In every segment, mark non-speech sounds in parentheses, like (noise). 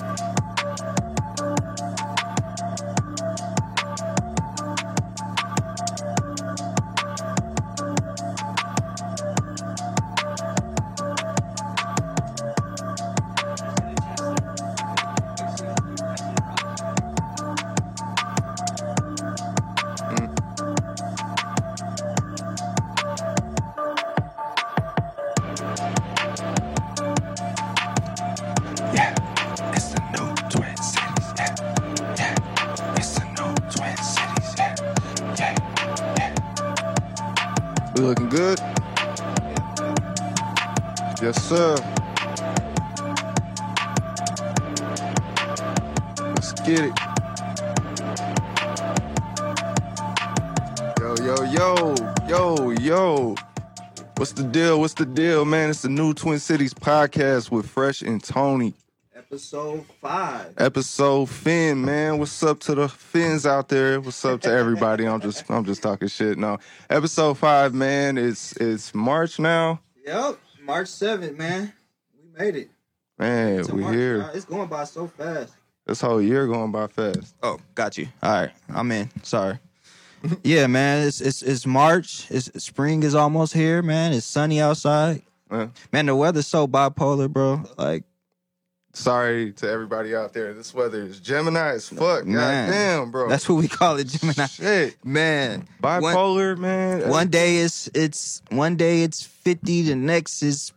Yeah, What's man? It's the new Twin Cities podcast with Fresh and Toney. Episode five. Episode Finn, man. What's up to the Finns out there? What's up to everybody? I'm just I'm just talking shit. No. Episode five, man. It's it's March now. Yep. March 7th, man. We made it. Man, we March, here. It's going by so fast. This whole year going by fast. Oh, got you. All right. I'm in. Sorry. (laughs) yeah, man. It's it's it's March. It's spring is almost here, man. It's sunny outside. Man, Man, the weather's so bipolar, bro. Like, sorry to everybody out there. This weather is Gemini as fuck. Man. God damn, bro. that's what we call it, Gemini. shit. Man. One- Bipolar, man. One day it's it's one day it's 50, the next is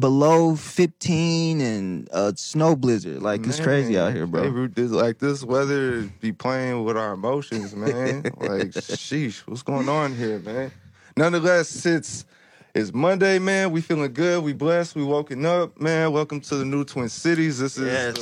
below 15 and a snow blizzard. Like it's crazy out here, bro. this- like this weather be playing with our emotions, man. (laughs) like, sheesh, what's going on here, man? Nonetheless, it's it's Monday, man. We feeling good. We blessed. We woken up, man. Welcome to the new Twin Cities. This is Yes.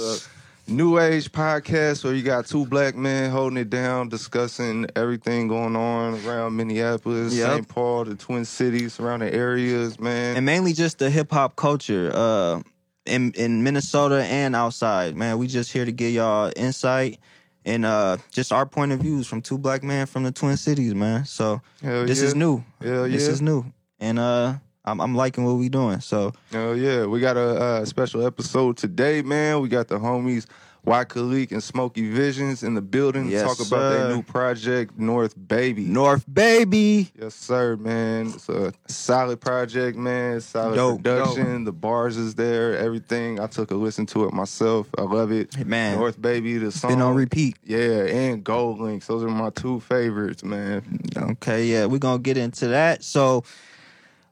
the New Age podcast where you got two black men holding it down, discussing everything going on around Minneapolis, Yep. St. Paul, the Twin Cities, surrounding areas, man. and mainly just the hip hop culture uh in in Minnesota and outside. Man, we just here to give y'all insight and uh just our point of views from two black men from the Twin Cities, man. So Hell this yeah. is new. Hell This yeah. is new. And uh I'm, I'm liking what we doing. So Oh yeah, we got a uh, special episode today, man. We got the homies Why Khaliq and Smokey Visions in the building to Yes, talk about their new project, North Baby. North baby. Yes, sir, man. It's a solid project, man. Solid Dope, production. The bars is there. Everything. I took a listen to it myself. I love it. Man. North Baby, the song. Been on repeat. Yeah, and Gold Links. Those are my two favorites, man. Okay, yeah, we're gonna get into that. So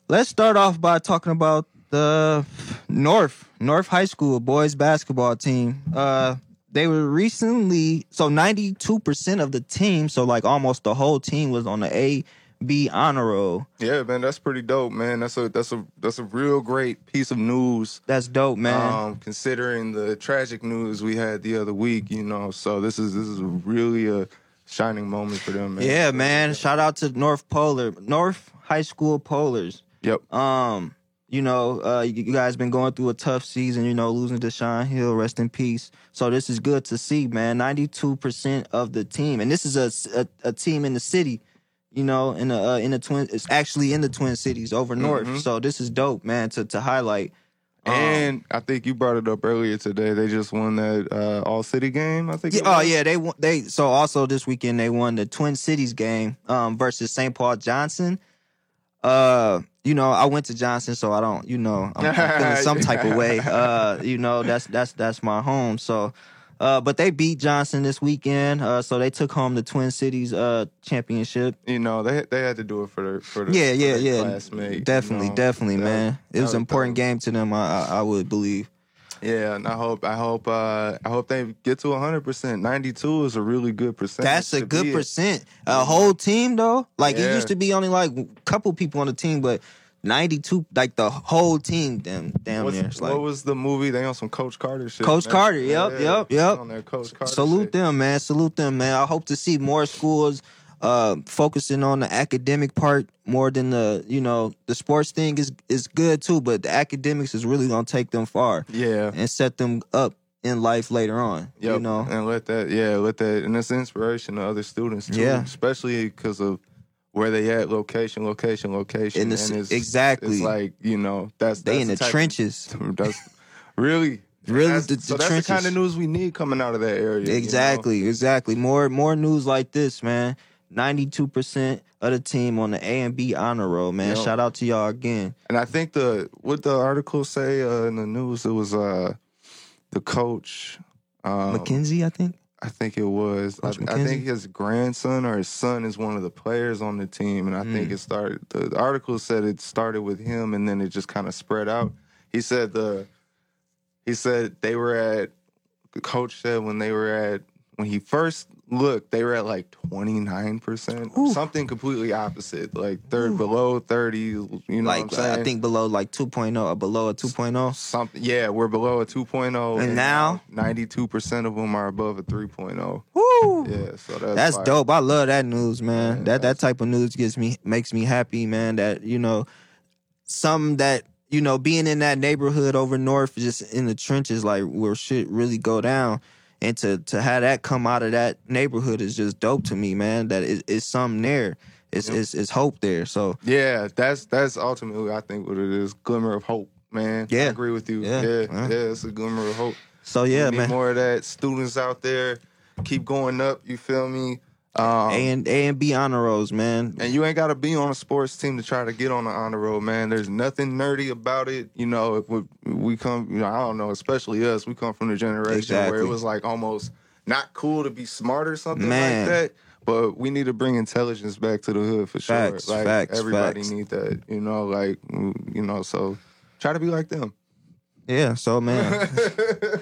let's start off by talking about the North North High School boys basketball team. Uh they were recently so 92% of the team, so like almost the whole team was on the A B honor roll. Yeah, man. That's pretty dope, man. That's a that's a that's a real great piece of news. That's dope, man. Um, considering the tragic news we had the other week, you know, so this is this is really a shining moment for them, man. yeah, man. Shout out to North Polar, North High School Polars. Yep. Um, you know, uh, you, guys been going through a tough season. You know, losing Deshaun Hill, rest in peace. So this is good to see, man. Ninety-two percent of the team, and this is a, a, a team in the city. You know, in the uh, in the twin, it's actually in the Twin Cities over north. Mhm. So this is dope, man. To to highlight. Um, And I think you brought it up earlier today. They just won that uh, all city game. I think. Yeah, oh yeah, they won- they so also this weekend they won the Twin Cities game um versus St. Paul Johnson. Uh, you know, I went to Johnson, so I don't, you know, I'm, I'm feeling some type of way. (laughs) Uh, you know, that's that's that's my home. So, uh, but they beat Johnson this weekend. Uh, so they took home the Twin Cities uh championship. You know they they had to do it for their for the Yeah, yeah, yeah. classmate. you Definitely, know. definitely, That- man. It was an important dope. game to them. I, I I would believe. Yeah, and I hope I hope uh I hope they get to hundred percent. Ninety two is a really good percent. That's a good at. percent. A whole team though, like it used to be only like a couple people on the team, but ninety two, like the whole team, damn, damn What's- near. It's what was the movie? They on some Coach Carter shit. Coach man. Carter, yep, yep, yep. On that Coach Carter. salute shit. them, man. Salute them, man. I hope to see more schools uh focusing on the academic part more than the you know the sports thing is is good too, but the academics is really gonna take them far Yeah. and set them up in life later on. Yep. You know, and let that, yeah, let that, and it's inspiration to other students too. Yeah. especially because of where they at, location, location, location. In the and ci- exactly. It's like you know that's they that's in the of- trenches. (laughs) that's really Really, That's- the, the so that's trenches. the kind of news we need coming out of that area. you know? Exactly, exactly. More more news like this, man. Ninety-two percent of the team on the A and B honor roll, man. Yo. Shout out to y'all again. And I think the what the article say uh, in the news, it was uh the coach. Um, McKenzie, I think. I think it was. I, I think his grandson or his son is one of the players on the team, and I think Mm. it started. The, the article said it started with him, and then it just kind of spread out. He said the. He said they were at. The coach said when they were at when he first looked, they were at like twenty nine percent, Ooh. something completely opposite, like they're Ooh. below thirty. You know like what I'm saying? I think below like 2.0 or below a 2.0. something. Yeah, we're below a 2.0, And uh, now? ninety two percent of them are above a 3.0. Woo! Yeah, so that's That's fire. dope. I love that news, man. Yeah, that that type of news gets me makes me happy, man. That you know, some that you know, being in that neighborhood over north, just in the trenches, like where shit really go down, and to to have that come out of that neighborhood is just dope to me, man. That it, it's something there. It's, Yep. it's it's hope there. So Yeah, that's that's ultimately I think what it is. Glimmer of hope, man. I Yeah. agree with you. Yeah, Yeah, yeah, yeah. it's a glimmer of hope. so yeah, man. more of that. Students out there, keep going up. You feel me? Um, A and A and B honor rolls, man. and you ain't got to be on a sports team to try to get on the honor roll, man. There's nothing nerdy about it. You know, if we, we come, you know, I don't know, especially us, we come from the generation where it was like almost not cool to be smart or something Man. like that. But we need to bring intelligence back to the hood for sure. Facts, like facts, everybody facts. need that, you know, like you know, so try to be like them. Yeah, so man.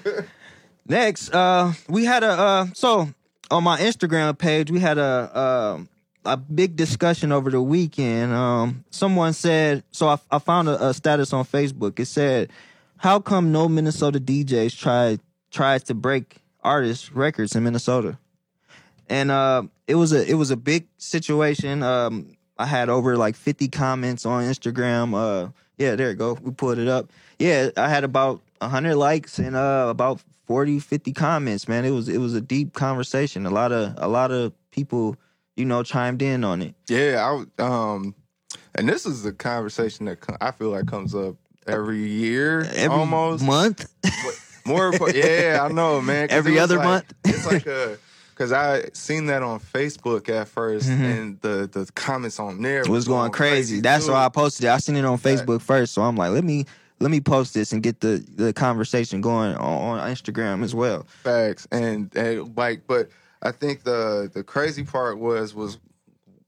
(laughs) Next, uh, we had a uh, so on my Instagram page, we had a uh, a big discussion over the weekend. Um, someone said, so I, I found a, a status on Facebook. It said, "How come no Minnesota DJs try tries to break artists' records in Minnesota?" And uh, it was a it was a big situation. Um, I had over like 50 comments on Instagram. Uh, yeah, there you go. We pulled it up. Yeah, I had about 100 likes and uh, about 40, 50 comments. Man, it was it was a deep conversation. A lot of a lot of people, you know, chimed in on it. Yeah, I um, and this is a conversation that I feel like comes up every year, Every almost month. more. yeah, I know, man. Every other like- month? it's like a because I seen that on Facebook at 1st Mhm. and the the comments on there It was going crazy. That's why I posted it. I seen it on Facebook first, so I'm like, let me let me post this and get the the conversation going on, on Instagram as well. Facts and, and like, but I think the the crazy part was was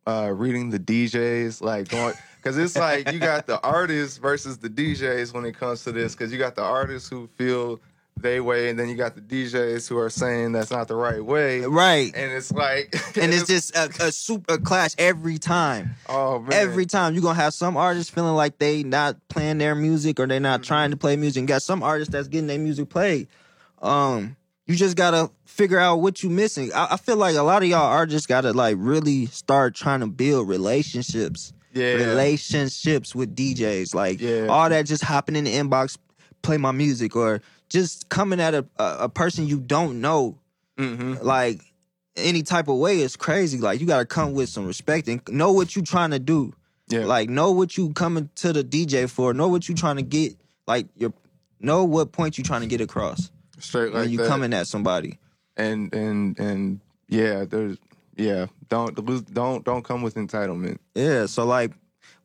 uh reading the DJs like going because it's like you got the (laughs) artists versus the DJs when it comes to this because you got the artists who feel they way and then you got the DJs who are saying that's not the right way Right. and it's like (laughs) and it's just a, a super clash every time. oh man Every time you're gonna have some artists feeling like they not playing their music or they not Mm-hmm. trying to play music. And got some artists that's getting their music played. Um, you just gotta figure out what you missing. I, I feel like a lot of y'all artists gotta like really start trying to build relationships. yeah Relationships with DJs. Like Yeah. all that just hopping in the inbox, play my music, or just coming at a, a, a person you don't know hmm like any type of way is crazy. Like you gotta come with some respect and know what you trying to do. yeah Like know what you coming to the DJ for. Know what you trying to get. Like your know what point you trying to get across straight like when you that. coming at somebody. and and and yeah there's yeah don't don't don't come with entitlement Yeah. So like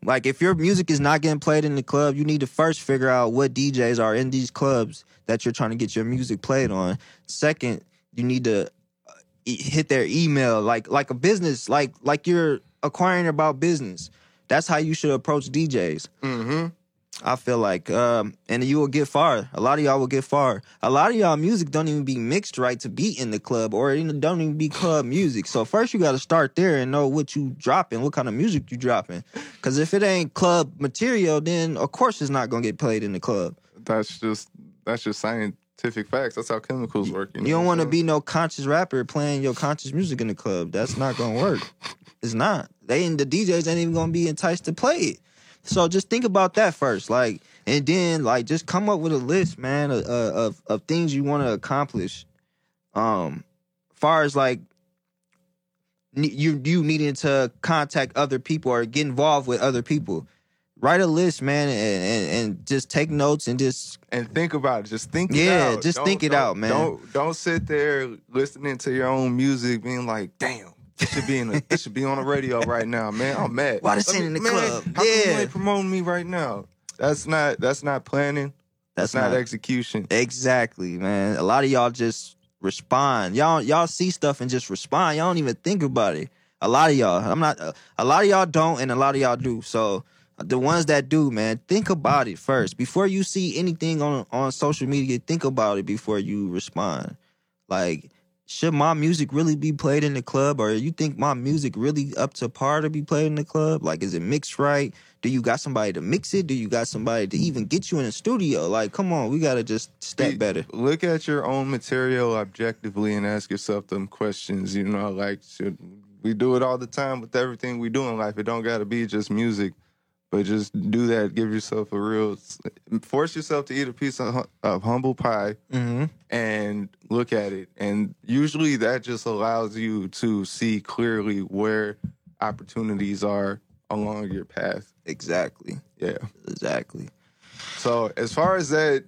like if your music is not getting played in the club, you need to first figure out what DJs are in these clubs that you're trying to get your music played on. Second, you need to uh, hit their email like like a business like like you're acquiring about business. That's how you should approach DJs. mm-hmm I feel like, um, and you will get far. A lot of y'all will get far. A lot of y'all music don't even be mixed right to be in the club, or it don't even be club music. So first you got to start there and know what you dropping, what kind of music you dropping. Because if it ain't club material, then of course it's not gonna get played in the club. that's just that's just scientific facts that's how chemicals work You don't want to be no conscious rapper playing your conscious music in the club. That's not gonna work. (laughs) It's not. They and the DJs ain't even gonna be enticed to play it. So just think about that first, like, and then like just come up with a list, man, of of, of things you want to accomplish. Um, far as like you you needing to contact other people or get involved with other people. Write a list, man, and, and, and just take notes and just and think about it. Just think. It Yeah, out. just Don't- think it out, man. Don't don't sit there listening to your own music, being like, "Damn, this should be in a, this should be on the radio right now, man." I'm mad. Why this ain't in the man, club? How come you Yeah. ain't promoting me right now? That's not that's not planning. that's That's not, not execution. exactly, man. A lot of y'all just respond. Y'all y'all see stuff and just respond. Y'all don't even think about it. A lot of y'all. I'm not. A lot of y'all don't, and a lot of y'all do. So the ones that do, man, think about it first before you see anything on on social media. Think about it before you respond. Like, should my music really be played in the club, or you think my music really up to par to be played in the club? Like, is it mixed right? Do you got somebody to mix it? Do you got somebody to even get you in the studio? Like, come on, we gotta just step Be- better. Look at your own material objectively and ask yourself them questions. You know, like should we do it all the time with everything we do in life? It don't got to be just music, but just do that. Give yourself a real, force yourself to eat a piece of, of humble pie Mm-hmm. and look at it. And usually that just allows you to see clearly where opportunities are along your path. Exactly. Yeah. Exactly. So as far as that,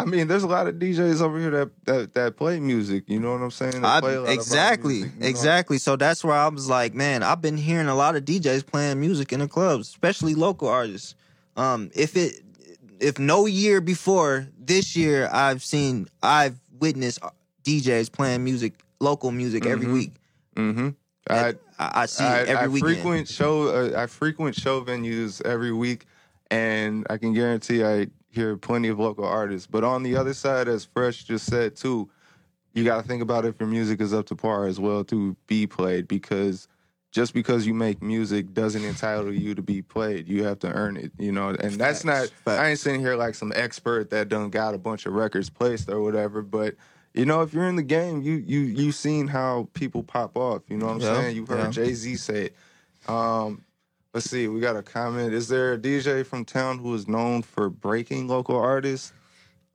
I mean, there's a lot of DJs over here that that, that play music. You know what I'm saying? I, play a lot of our exactly. music, you know? Exactly. So that's where I was like, man, I've been hearing a lot of DJs playing music in the clubs, especially local artists. Um, if it, if no year before this year, I've seen, I've witnessed DJs playing music, local music every Mhm. week. Mm-hmm. I, I, I see I, it every I weekend. frequent show uh, I frequent show venues every week, and I can guarantee I hear plenty of local artists. But on the other side, as Fresh just said too, you got to think about if your music is up to par as well to be played because just because you make music doesn't entitle you to be played. You have to earn it, you know. And that's not. I ain't sitting here like some expert that done got a bunch of records placed or whatever, but. You know, if you're in the game, you you you seen how people pop off. You know what I'm Yeah, saying? You've heard yeah. Jay Z say it. Um, let's see, we got a comment. Is there a DJ from town who is known for breaking local artists?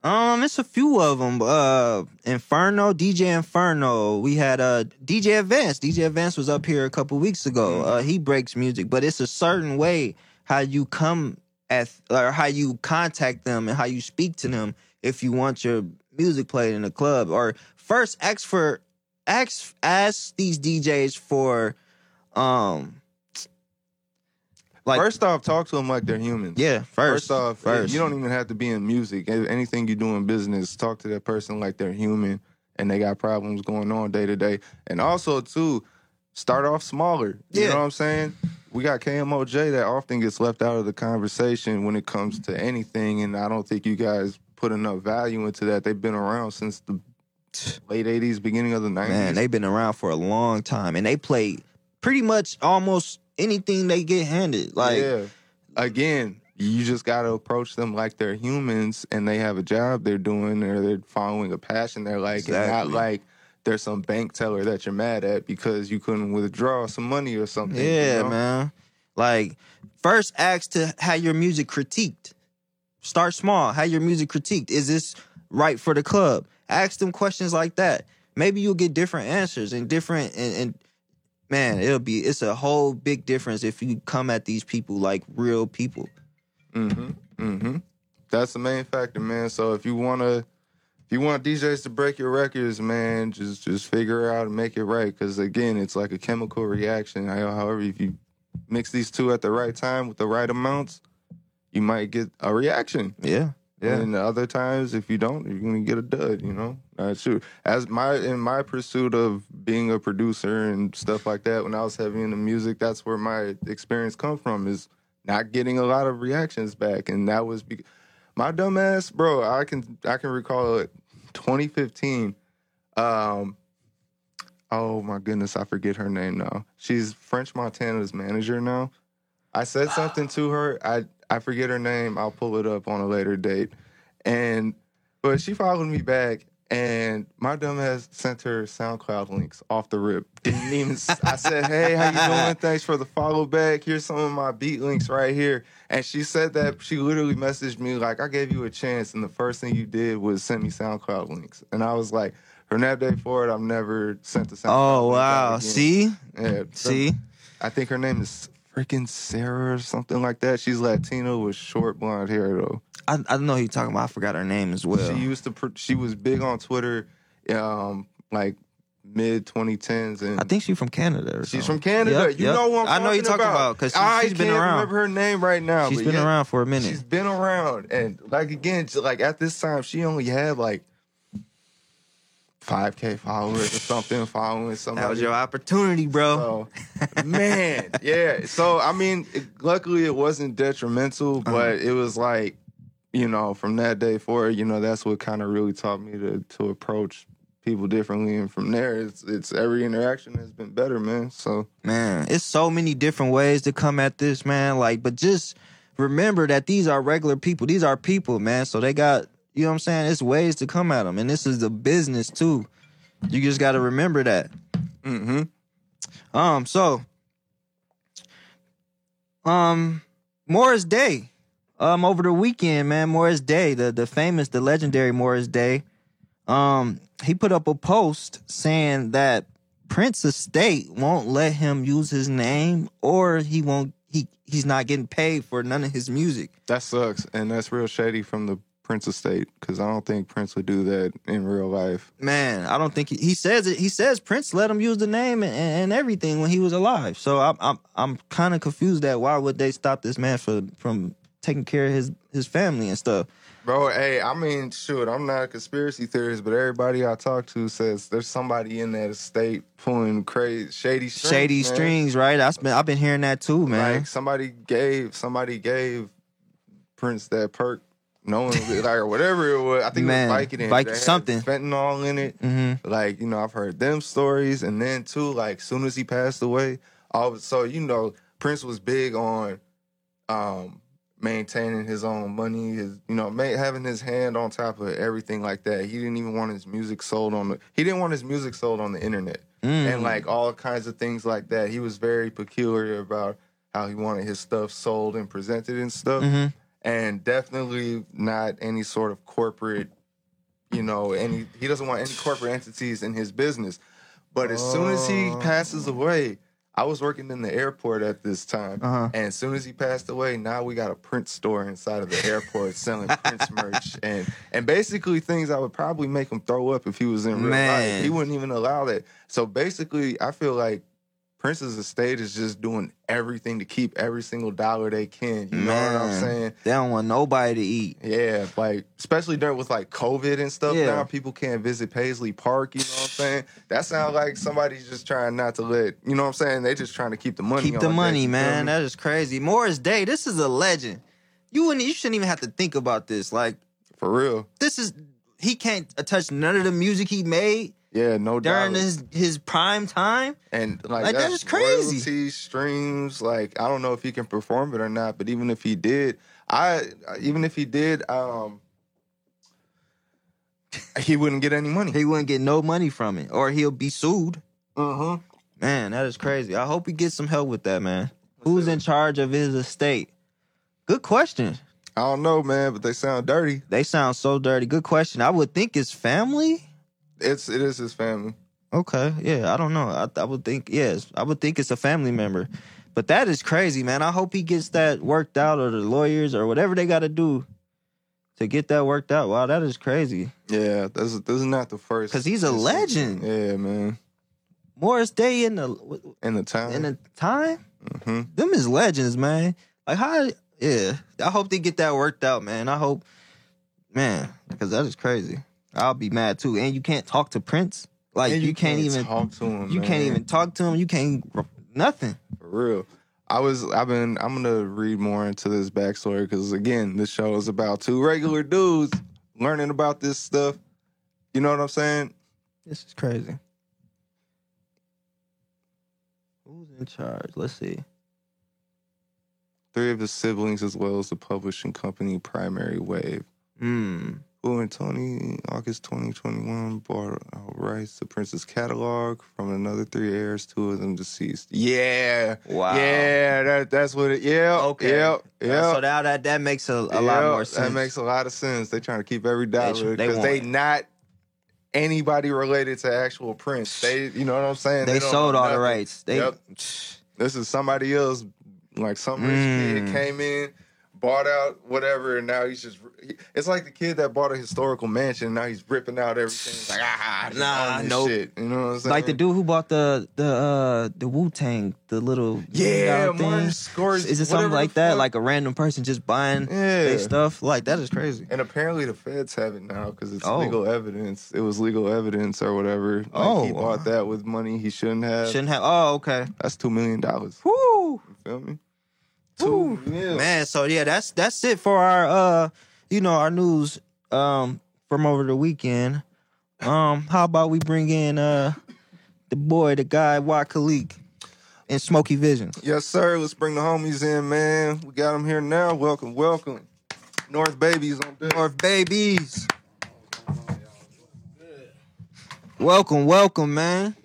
Um, it's a few of them. Uh, Inferno, DJ Inferno. We had uh DJ Advance. DJ Advance was up here a couple weeks ago. Uh, he breaks music, but it's a certain way how you come at or how you contact them and how you speak to them if you want your music played in the club. Or first ask for ask ask these DJs for um like first off, talk to them like they're humans. yeah first First off, first you don't even have to be in music. Anything you do in business, talk to that person like they're human and they got problems going on day to day. And also, too, start off smaller. You Yeah. know what I'm saying? We got KMOJ that often gets left out of the conversation when it comes to anything, and I don't think you guys put enough value into that. They've been around since the (sighs) late '80s, beginning of the '90s. Man, they've been around for a long time, and they play pretty much almost anything they get handed. Like, yeah. Again, you just got to approach them like they're humans and they have a job they're doing or they're following a passion they're like, and not like there's some bank teller that you're mad at because you couldn't withdraw some money or something. you yeah, know? man. Like, first ask to have your music critiqued. Start small. Have your music critiqued. Is this right for the club? Ask them questions like that. Maybe you'll get different answers and different and, and man, it'll be it's a whole big difference if you come at these people like real people. Mm-hmm. Mm-hmm. That's the main factor, man. So if you wanna if you want DJs to break your records, man, just just figure out and make it right. Cause again, it's like a chemical reaction. However, if you mix these two at the right time with the right amounts, you might get a reaction. Yeah. Yeah. And other times, if you don't, you're gonna get a dud. You know, that's true. As my in my pursuit of being a producer and stuff like that, when I was heavy into music, that's where my experience come from is not getting a lot of reactions back, and that was be- my dumbass, bro. I can I can recall it, 2015. Um, oh my goodness, I forget her name now. She's French Montana's manager now. I said something to her. I I forget her name. I'll pull it up on a later date. And but she followed me back, and my dumb ass sent her SoundCloud links off the rip. Didn't even. I said, "Hey, how you doing? (laughs) Thanks for the follow back. Here's some of my beat links right here." And she said that she literally messaged me like, "I gave you a chance, and the first thing you did was send me SoundCloud links." And I was like, "From that day forward, I've never sent the SoundCloud." Oh wow. again." See? Yeah, so- See? I think her name is freaking Sarah or something like that. She's Latino with short blonde hair though. I, I don't know who you're talking about. I forgot her name as well. She used to. She was big on Twitter, um, like mid 2010s, and I think she's from Canada. Or she's from Canada. Yep, you yep. know what I'm I know you're talking about because she's been can't around. remember her name right now. She's been yeah, around for a minute. She's been around, and like again, like at this time, she only had like 5k followers or something following somebody. that was your opportunity, bro. So, man, yeah. So I mean, it, luckily it wasn't detrimental, Uh-huh. but it was like, you know, from that day forward, you know, that's what kind of really taught me to to approach people differently, and from there, it's it's every interaction has been better, man. So man, it's so many different ways to come at this, man. Like, but just remember that these are regular people. These are people, man. So they got, you know what I'm saying? It's ways to come at them, and this is a business too. You just got to remember that. hmm Um, so, um, Morris Day, um, over the weekend, man, Morris Day, the the famous, the legendary Morris Day, um, he put up a post saying that Prince Estate won't let him use his name, or he won't. He he's not getting paid for none of his music. that sucks, and that's real shady from the Prince estate because I don't think Prince would do that in real life. Man, I don't think he, he says it. He says Prince let him use the name and, and everything when he was alive. So I'm I'm I'm kind of confused that why would they stop this man for from taking care of his his family and stuff. Bro, hey, I mean, shoot, I'm not a conspiracy theorist, but everybody I talk to says there's somebody in that estate pulling crazy, shady strings. Shady man. strings, right? I've been I've been hearing that too, man. Like somebody gave somebody gave Prince that perk, knowing like or whatever it was. I think Man, it was Vicodin. Vic- something. fentanyl in it. hmm Like you know, I've heard them stories, and then too, like soon as he passed away, all of, so you know, Prince was big on um maintaining his own money, his you know, ma- having his hand on top of everything like that. He didn't even want his music sold on the. He didn't want his music sold on the internet Mm. and like all kinds of things like that. He was very peculiar about how he wanted his stuff sold and presented and stuff, Mhm. And definitely not any sort of corporate. You know, any he doesn't want any corporate entities in his business. But as soon as he Oh. passes away, I was working in the airport at this time, Uh-huh. and as soon as he passed away, now we got a print store inside of the airport selling Prince (laughs) merch and and basically things I would probably make him throw up if he was in real Man. life. He wouldn't even allow that. So basically, I feel like Prince's estate is just doing everything to keep every single dollar they can. You know what I'm saying? They don't want nobody to eat. Yeah, like especially during with like COVID and stuff Yeah. now, people can't visit Paisley Park, you know what I'm saying? That sounds like somebody's just trying not to let you know what I'm saying? They just trying to keep the money. Keep the money, feel man. That is crazy. Morris Day, this is a legend. You wouldn't. You shouldn't even have to think about this. Like For real. this is. He can't touch none of the music he made Yeah, no doubt. during his his prime time. And like, Like, that that's crazy. Royalties, streams, like I don't know if he can perform it or not, but even if he did, I even if he did, um he wouldn't get any money. He wouldn't get no money from it, or he'll be sued. Uh-huh. Man, that is crazy. I hope he gets some help with that, man. Who's in charge of his estate? Good question. I don't know, man, but they sound dirty. They sound so dirty. Good question. I would think it's family. It's it is his family. Okay, yeah, I don't know. I, I would think yes, I would think it's a family member. But that is crazy, man. I hope he gets that worked out, or the lawyers, or whatever they got to do to get that worked out. Wow, that is crazy. Yeah, this this is not the first because he's a legend. Yeah, man. Morris Day in the In the time. in the time, hmm them is legends, man. Like how? Yeah, I hope they get that worked out, man. I hope, man, because that is crazy. I'll be mad too. And you can't talk to Prince. Like And you, can't, even talk to him. you can't even talk to him. You can't nothing. For real. I was I've been I'm gonna read more into this backstory because again, this show is about two regular dudes learning about this stuff. You know what I'm saying? This is crazy. Who's in charge? Let's see. Three of his siblings as well as the publishing company Primary Wave. Hmm. Who in Tony August 2021 bought out rights to Prince's catalog from another three heirs, two of them deceased. Yeah. Wow. Yeah, that that's what it yeah. Okay. Yeah. Yeah. So now that that makes a, a lot more sense. That makes a lot of sense. They're trying to keep every dollar tr- they because they, not anybody related to actual Prince. They, you know what I'm saying? they, don't sold all the rights. They Yep. This is somebody else Like some rich Mm. kid came in, bought out whatever, and now he's just. It's like the kid that bought a historical mansion. Now he's ripping out everything. Like ah, Nah, this nope. shit. You know what I'm saying? Like the dude who bought the the uh the Wu Tang, the little Yeah, thing. Martin Scorsese, Is it something like that? fuck. Like a random person just buying Yeah. their stuff? Like that is crazy. And apparently the feds have it now because it's Oh. legal evidence. It was legal evidence or whatever. Like Oh. he bought that with money he shouldn't have. Shouldn't have. Oh, okay. That's two million dollars. Woo. You feel me? Woo. Two mil. Man, so yeah, that's that's it for our uh you know our news um from over the weekend. Um, how about we bring in uh the boy, the guy, Why Khaliq and Smokey Vision. Yes, sir. Let's bring the homies in, man. We got them here now. Welcome, welcome. North Babies on deck. North babies. Welcome, welcome, man.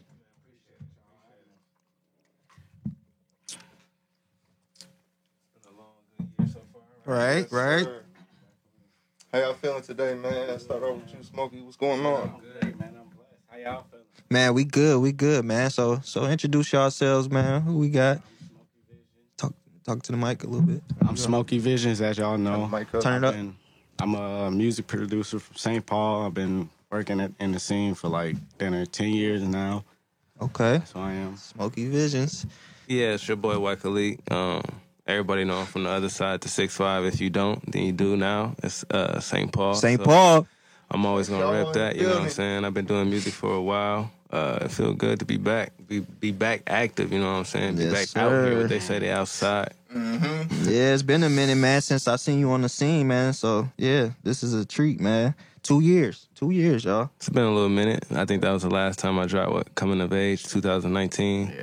Right, Yes, right. sir. How y'all feeling today, man? Let's start over with you, Smokey. What's going on? Good, man. I'm blessed. How y'all feeling? Man, we good, we good, man. So so introduce yourselves, man. Who we got? Talk talk to the mic a little bit. I'm Smokey Visions, as y'all know. Mic. Turn it up. And I'm a music producer from St. Paul. I've been working it in the scene for like dinner 10 years now. Okay. So I am. Smokey Visions. Yeah, it's your boy Why Khaliq. Um, everybody know I'm from the other side to six five. If you don't, then you do now. It's uh, St. Paul. St. So Paul. I'm always gonna Y'all rep that. You know what I'm saying? I've been doing music for a while. Uh, it feel good to be back. Be be back active. You know what I'm saying? Be Yes, back out here. What they say they outside. Yeah, it's been a minute, man, since I seen you on the scene, man. So yeah, this is a treat, man. Two years. Two years, y'all. It's been a little minute. I think that was the last time I dropped what coming of age, 2019,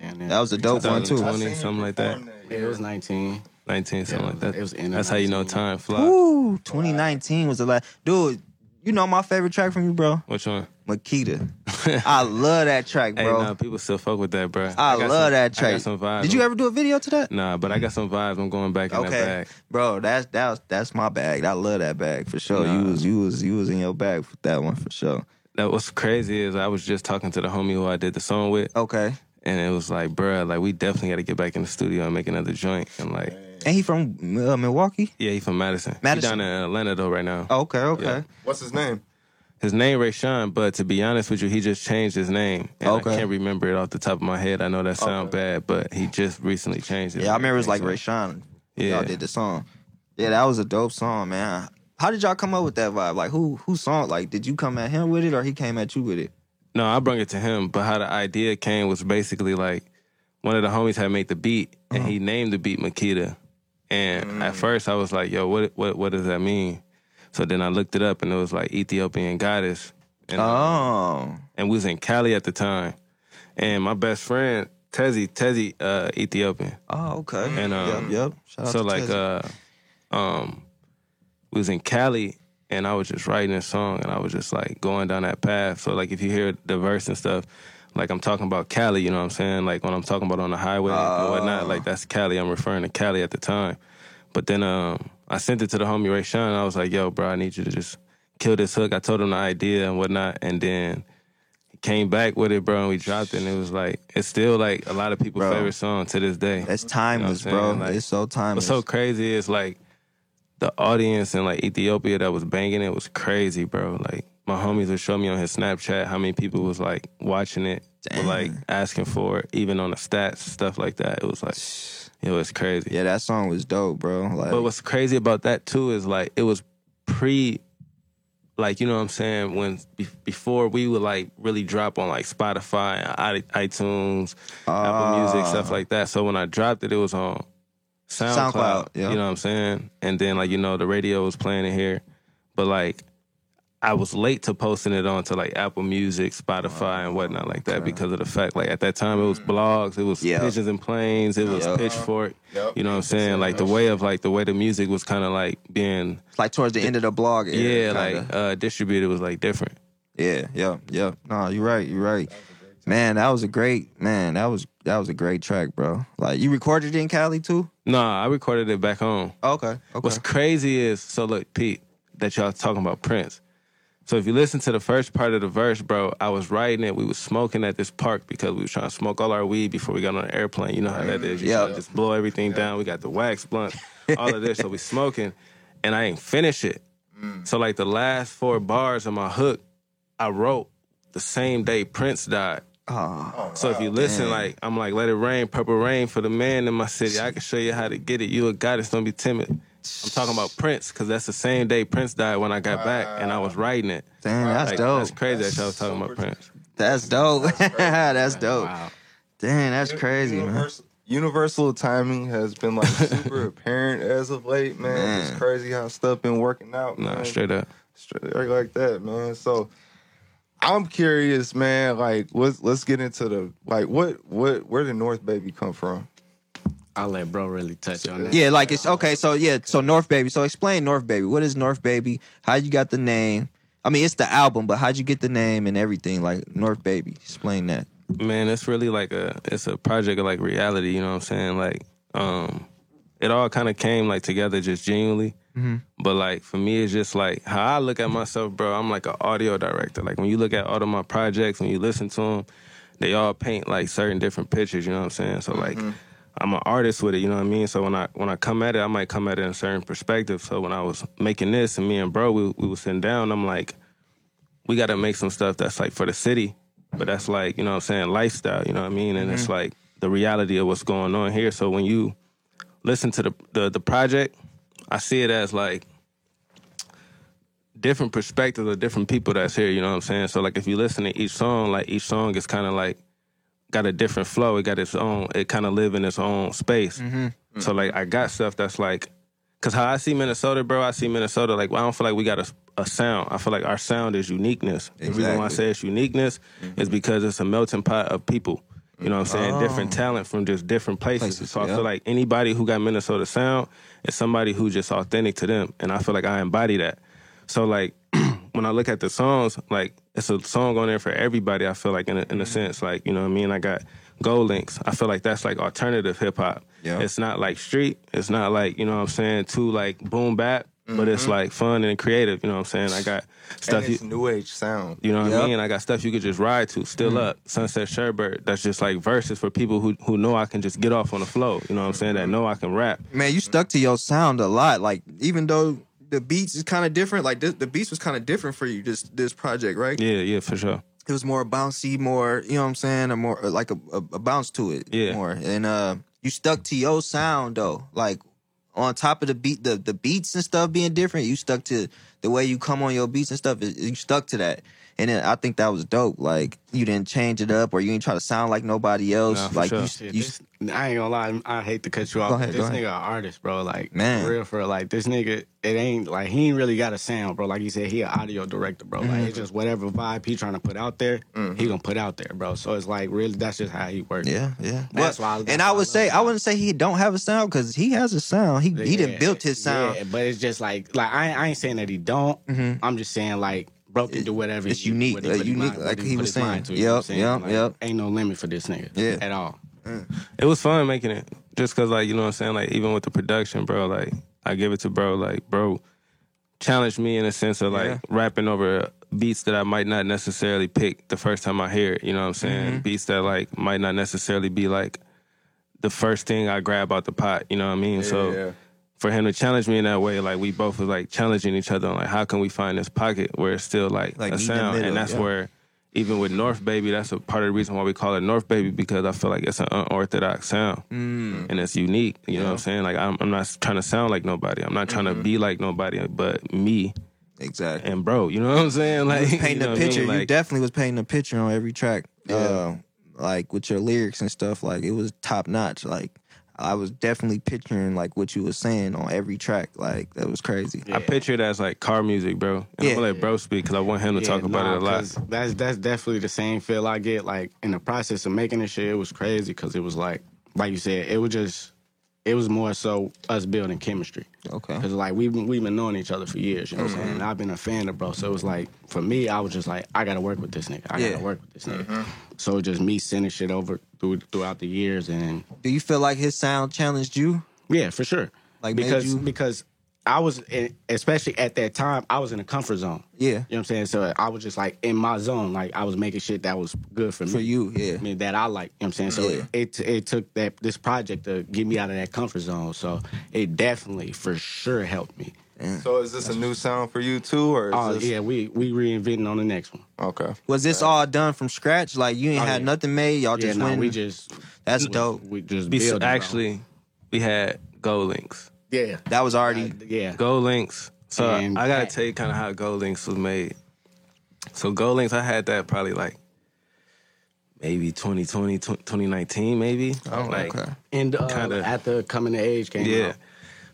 And then That was a dope one too. 2020. I seen you something like that. Perform Yeah, it was 19. 19, something Yeah, like that. it was in That's how you know time flies. Ooh, 2019 was the last. Dude, you know my favorite track from you, bro? Which one? Makita. (laughs) I love that track, Hey, bro. nah, people still fuck with that, bro. I, got love some- that I track. got some vibes. Did you ever do a video to that? Nah, but I got some vibes. I'm going back in that Okay, bag. bro, that's that's that's my bag. I love that bag for sure. You was you was you was in your bag with that one for sure. That what's crazy is I was just talking to the homie who I did the song with, Okay, and it was like, bruh, like we definitely got to get back in the studio and make another joint. And like, and he from uh, Milwaukee. yeah, he from Madison. Madison. He down in Atlanta though right now. Oh, okay, okay. Yeah. What's his name? His name Ray Sean, but to be honest with you, he just changed his name. And Okay. I can't remember it off the top of my head. I know that sound Okay. bad, but he just recently changed it. Yeah, I remember it was like So- Ray Sean. Yeah. Y'all did the song. Yeah, that was a dope song, man. How did y'all come up with that vibe? Like who who song? Like did you come at him with it or he came at you with it? No, I brought it to him, but how the idea came was basically like one of the homies had made the beat and Uh-huh. he named the beat Makita. And Mm. at first I was like, yo, what what what does that mean? So then I looked it up and it was like Ethiopian goddess. And, uh, Oh. and we was in Cali at the time. And my best friend, Tezzy, Tezzy, uh, Ethiopian. Oh, okay. And, um, yep, yep. Shout out so like uh um we was in Cali and I was just writing a song and I was just like going down that path. So like if you hear the verse and stuff, like I'm talking about Cali, you know what I'm saying? Like when I'm talking about on the highway and whatnot, like that's Cali. I'm referring to Cali at the time. But then um I sent it to the homie Ray Sean. I was like, yo, bro, I need you to just kill this hook. I told him the idea and whatnot, and then he came back with it, bro, and we dropped it and it was like it's still like a lot of people's Bro. favorite song to this day. That's timeless, You know bro. Like, it's so timeless. What's so crazy is like the audience in like Ethiopia that was banging it was crazy, bro. Like my homies would show me on his Snapchat how many people was like watching it, were, like asking for it, even on the stats, stuff like that. It was like it was crazy. yeah, that song was dope, bro. Like But what's crazy about that too is like it was pre like you know what I'm saying when be- before we would like really drop on like Spotify, i- iTunes, Apple Music, stuff ah. like that. So when I dropped it, it was on SoundCloud. SoundCloud, yeah. You know what I'm saying? And then like you know the radio was playing it here, but like I was late to posting it onto like Apple Music, Spotify, and whatnot like that because of the fact like at that time it was blogs, it was Yeah. pigeons and planes, it was Yeah. Pitchfork. Yep. You know what I'm saying? Like the way of like the way the music was kind of like being like towards the end of the blog. yeah era, like kinda. uh distributed was like different. yeah, yeah, yeah. No, you're right. You're right. Man, that was a great man. That was that was a great track, bro. Like you recorded it in Cali too. Nah, I recorded it back home. Oh, okay. Okay. What's crazy is so look, Pete, that y'all talking about Prince. So if you listen to the first part of the verse, bro, I was writing it. We was smoking at this park because we was trying to smoke all our weed before we got on the airplane. You know how that is. Yeah. just blow everything down. We got the wax blunt, (laughs) all of this. So we smoking, and I ain't finish it. Mm. So like the last four bars of my hook, I wrote the same day Prince died. Oh, So if you listen, like I'm like, let it rain, purple rain for the man in my city. I can show you how to get it. You a goddess, don't be timid. I'm talking about Prince because that's the same day Prince died when I got back, and I was writing it. damn, that's Like, dope. That's crazy that y'all was talking about Prince. That's dope. That's (laughs) dope. Wow. Damn, that's crazy, man. Universal, universal timing has been like (laughs) super apparent as of late, man. It's crazy how stuff been working out, Nah, man. straight up. Straight like that, man. So I'm curious, man. Like, let's let's get into the like, what what where did North Baby come from? I'll let bro really touch on that. Yeah, like it's okay. So yeah, so North Baby. So explain North Baby. What is North Baby? How you got the name? I mean, it's the album, but how'd you get the name and everything? Like North Baby. Explain that. Man, it's really like a it's a project of like reality. You know what I'm saying? Like, um, it all kind of came like together just genuinely. Mm-hmm. But like for me, it's just like how I look at myself, bro. I'm like an audio director. Like when you look at all of my projects, when you listen to them, they all paint like certain different pictures. You know what I'm saying? So like. Mm-hmm. I'm an artist with it, you know what I mean. So when I when I come at it, I might come at it in a certain perspective. So when I was making this, and me and bro, we we was sitting down. I'm like, we got to make some stuff that's like for the city, but that's like you know what I'm saying lifestyle. You know what I mean? And it's mm-hmm. like the reality of what's going on here. So when you listen to the the, the project, I see it as like different perspectives of different people that's here. You know what I'm saying? So like if you listen to each song, like each song is kind of like got a different flow. It got its own. It kind of live in its own space. Mm-hmm. Mm. So like I got stuff that's like, cause how I see Minnesota, bro. I see Minnesota like well, I don't feel like we got a, a sound. I feel like our sound is uniqueness. The reason why I say it's uniqueness mm-hmm. is because it's a melting pot of people. You know what I'm saying? Oh. Different talent from just different places. Places, so I yeah. feel like anybody who got Minnesota sound is somebody who just authentic to them, and I feel like I embody that. So like (clears throat) when I look at the songs, like it's a song on there for everybody. I feel like in a, in a mm-hmm. sense, like you know what I mean. I got Gold Links. I feel like that's like alternative hip hop. Yeah. It's not like street. It's not like you know what I'm saying too like boom bap, but it's mm-hmm. like fun and creative. You know what I'm saying. I got And stuff. it's You, new age sound. you know what Yep. I mean? I got stuff you could just ride to. Still mm. up, Sunset Sherbert. That's just like verses for people who who know I can just get off on the flow. You know what I'm saying? That mm-hmm. know I can rap. Man, you stuck to your sound a lot. Like even though the beats is kind of different, like this, the beats was kind of different for you. This this project, right? Yeah, yeah, for sure. It was more bouncy, more you know what I'm saying, or more like a, a, a bounce to it. Yeah. more. And uh, you stuck to your sound though. Like on top of the beat, the the beats and stuff being different, you stuck to the way you come on your beats and stuff. You stuck to that. And then I think that was dope. Like you didn't change it up, or you didn't try to sound like nobody else. Nah, like sure. you, Shit, you this, I ain't gonna lie, I hate to cut you off. Ahead, this nigga an artist, bro. Like Man. for real, for real. Like this nigga, it ain't like he ain't really got a sound, bro. Like you said, he an audio director, bro. Like Mm-hmm. it's just whatever vibe he trying to put out there, he gonna put out there, bro. So it's like really, that's just how he works. Yeah, yeah. That's Well, why I- that's and why I I would love say him. I wouldn't say he don't have a sound because he has a sound. He he done Yeah, built his sound. Yeah, but it's just like like I, I ain't saying that he don't. I'm just saying like bro can do whatever. it's he- unique, what he uh, unique, mind- like what he was saying. mind to, you know Yep, saying? yep, Like, yep. Ain't no limit for this nigga. Yeah. at all. it was fun making it just because like you know what i'm saying like even with the production bro like i give it to bro like bro challenged me in a sense of like Yeah. rapping over beats that i might not necessarily pick the first time i hear it you know what i'm saying Mm-hmm. beats that like might not necessarily be like the first thing i grab out the pot you know what i mean so yeah. For him to challenge me in that way like we both was like challenging each other on like how can we find this pocket where it's still like, Like a meet in the sound middle, and that's yeah. where even with North Baby, that's a part of the reason why we call it North Baby because I feel like it's an unorthodox sound Mm. and it's unique. You know what I'm saying? Like I'm, I'm not trying to sound like nobody. I'm not trying Mm-hmm. to be like nobody, but me Exactly. and bro. You know what I'm saying? Like You (laughs) painting you know a what I mean? picture. you definitely was painting a picture on every track. Uh, like with your lyrics and stuff. Like it was top notch. Like I was definitely picturing like what you was saying on every track. Like that was crazy. I picture it as like car music, bro. And Yeah. I'm gonna let bro speak because I want him to talk about nah, it a lot. 'cause That's that's definitely the same feel I get. Like in the process of making this shit, it was crazy because it was like, like you said, it was just, it was more so us building chemistry. Okay. Because like we've been, we've been knowing each other for years, you know what Mm-hmm. I'm saying? And I've been a fan of bro, so it was like for me, I was just like, I gotta work with this nigga. I Yeah. gotta work with this nigga. So just me sending shit over through, throughout the years, and Do you feel like his sound challenged you? yeah, for sure. Like, because you- because I was, in, especially at that time, I was in a comfort zone. Yeah. You know what I'm saying? So I was just like in my zone. Like I was making shit that was good for me. For you, yeah. I mean, that I like. You know what I'm saying? So Yeah. it it took that this project to get me out of that comfort zone. So it definitely for sure helped me. So is this a new sound for you too, or is Oh this yeah, we we reinventing on the next one. okay? Was this all done from scratch? Like you ain't Oh, had yeah. nothing made. Y'all Yeah, just no, went. we just That's we- dope. We just Be- build actually, we had Go Links. yeah, that was already. yeah. Go Links. So And I gotta that- tell you kind of how Go Links was made. So Go Links, I had that probably like maybe 2020, 2019, maybe. Oh, like, okay. And uh, Kinda. after coming to age came Yeah. out.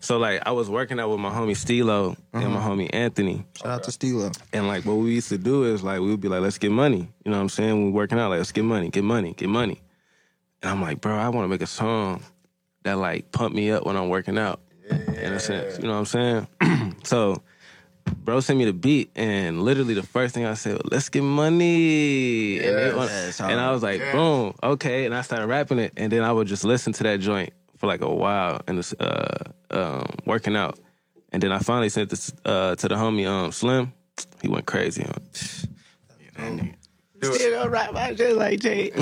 So like I was working out with my homie Stilo and my Uh-huh. homie Anthony. Shout out to Stilo. And like what we used to do is like we would be like, let's get money. You know what I'm saying? We working out, like, let's get money, get money, get money. And I'm like, bro, I want to make a song that like pump me up when I'm working out. In a sense. You know what I'm saying? (clears throat) so bro sent me the beat and literally the first thing I said, let's get money. And, it went- Yes, and I was like, boom, okay. And I started rapping it. And then I would just listen to that joint for like a while and it's uh um working out. And then I finally sent this uh to the homie um Slim. He went crazy (laughs) on it. Still rap my shit like Jay. (laughs)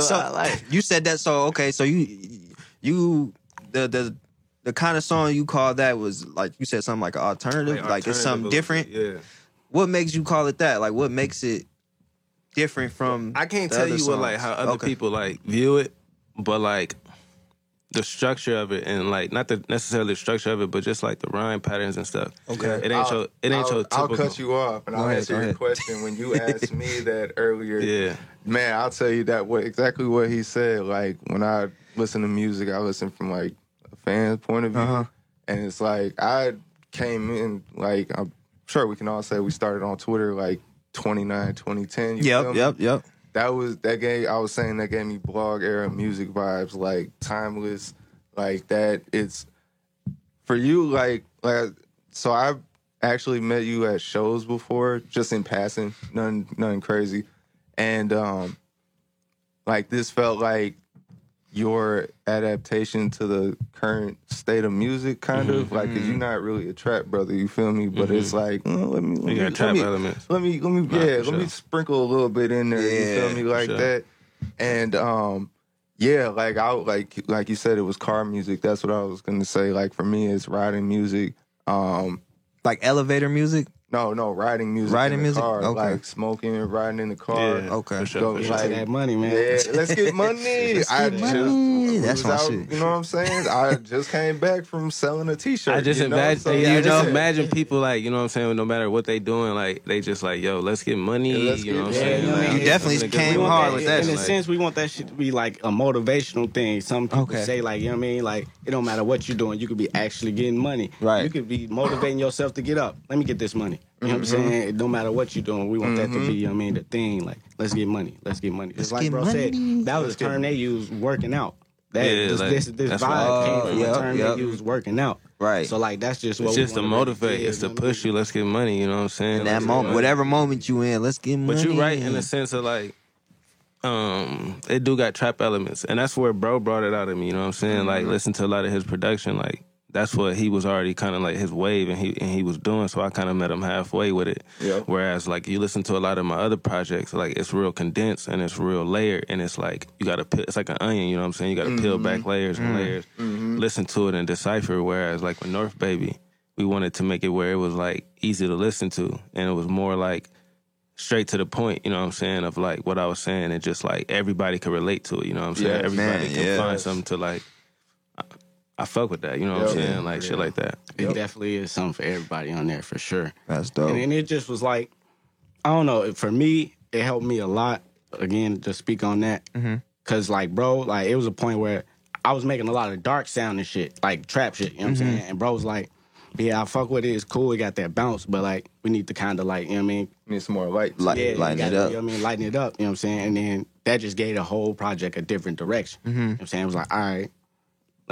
So like you said that. So okay. So you you the the the kind of song you call that was like you said something like an alternative. Like, it's something different. Yeah. What makes you call it that? Like what makes it different from? I can't the tell other you what like how other Okay. people like view it, but like the structure of it and like not the necessarily the structure of it, but just like the rhyme patterns and stuff. Okay. It ain't your it ain't I'll, your I'll typical. cut you off and Go I'll ahead, answer your ahead. question when you asked me (laughs) that earlier. Yeah. Man, I'll tell you that what exactly what he said. Like when I listen to music, I listen from like a fan's point of view, Uh-huh. and it's like I came in like I'm sure we can all say we started on Twitter like 29, 2010. you feel Yep. me? Yep. Yep. That was that gave I was saying that gave me blog era music vibes, like timeless, like that. It's for you, like like. So I actually met you at shows before, just in passing, nothing nothing crazy, and um, like this felt like your adaptation to the current state of music, kind of? Like, because you're not really a trap brother, you feel me? But it's like, mm, let me, let You me, got let trap me- elements. let me let me Nah, yeah let me sprinkle a little bit in there you feel me? like sure. that. And um yeah like i like like you said it was car music. That's what i was gonna say. Like for me it's riding music um Like elevator music. No no riding music Riding in the music? car Okay. like smoking and riding in the car Yeah, Okay. For sure, Go, for sure. like- that money, man. yeah, (laughs) let's get money. Let's I get just money. was That's my out, shit. You know what I'm saying? I just came back from selling a T-shirt. I just you know? imagine, So, yeah, I you just know? imagine people like, you know what I'm saying, no matter what they doing, like they just like, yo, let's get money. Yeah, let's you know get- what I'm yeah, saying? you Like, you I'm definitely came We money. want hard that- with that In a shit. sense, we want that shit to be like a motivational thing. Some people Okay. say like, you know what I mean? Like, it don't matter what you're doing, you could be actually getting money. Right. You could be motivating yourself to get up. Let me get this money. You know what I'm Mm-hmm. saying? It don't matter what you're doing. We want that to be, you know what I mean, the thing. Like, let's get money. Let's get money. Just like get bro money. said, that was the term they used working out. That Yeah, this, like, this this that's vibe right. came from yep, the term yep. they used working out. Right. So like that's just what It's we just to wanna motivate. It's to push you. Let's get money. You know what I'm saying? In that Let's get moment, money. whatever moment you in, let's get money. But you're right in the sense of like, um, it do got trap elements, and that's where bro brought it out of me. You know what I'm saying? Like, listen to a lot of his production. Like, that's what he was already kind of like his wave, and he and he was doing. So I kind of met him halfway with it. Yeah. Whereas like you listen to a lot of my other projects, like it's real condensed and it's real layered, and it's like you got to peel. It's like an onion. You know what I'm saying? You got to mm-hmm. peel back layers and mm-hmm. layers, mm-hmm. listen to it and decipher. Whereas like with North Baby, we wanted to make it where it was like easy to listen to, and it was more like straight to the point, you know what I'm saying, of like what I was saying, and just like everybody could relate to it, you know what I'm saying? Yes, everybody man, can yes. find something to like. I, I fuck with that, you know what I'm Yeah. saying? Like shit like that. It definitely is something for everybody on there for sure. That's dope. And, and it just was like, I don't know. For me, it helped me a lot. Again, to speak on that, mm-hmm. because like, bro, like it was a point where I was making a lot of dark sound and shit, like trap shit. You know what I'm mm-hmm. saying? And bro was like, "Yeah, I fuck with it. It's cool. It got that bounce, but like, we need to kind of like, you know what I mean? Need some more light. Light- Yeah, you lighten it gotta, up. You know what I mean? Lighten it up. You know what I'm saying? And then that just gave the whole project a different direction. Mm-hmm. You know what I'm saying? It was like, all right,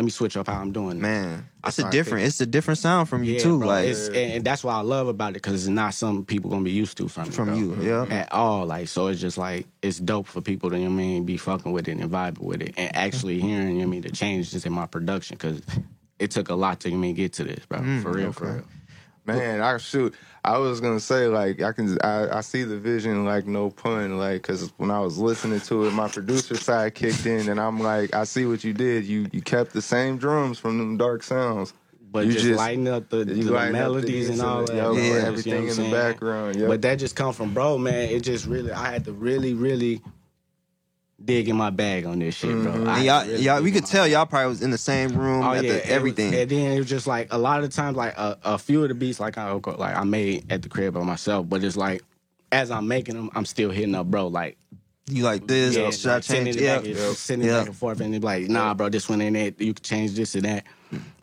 let me switch up how I'm doing. it. Man, it's a different. It's a different sound from you Yeah, too. bro, like and, that's what I love about it because it's not something people gonna be used to from from bro. you. Yeah. at all. Like so, it's just like it's dope for people to you know I mean be fucking with it and vibing with it and actually (laughs) hearing you know I mean the changes in my production because it took a lot to me get to this, bro. Mm, for real, for real. Man, I shoot. I was gonna say like I can. I, I see the vision like no pun like because when I was listening to it, my producer side kicked in, and I'm like, I see what you did. You you kept the same drums from them dark sounds, But You just, just- lighten up the, the lighten up the melodies and all that. yo, bro. Yeah. You know everything in the saying? background. Yep. But that just come from bro, man. It just really I had to really, really dig in my bag on this shit, bro. Mhm. I And y'all, really y'all, we could tell y'all probably was in the same room Oh at yeah, the, was- everything. and then it was just like a lot of times, like a, a few of the beats, like I like I made at the crib by myself. But it's like as I'm making them, I'm still hitting up, bro. Like you like this? yeah, should like, sending change? it Yeah, back, and- sending it Yeah. back and forth, and they be like, nah, bro, this one ain't it. You can change this and that.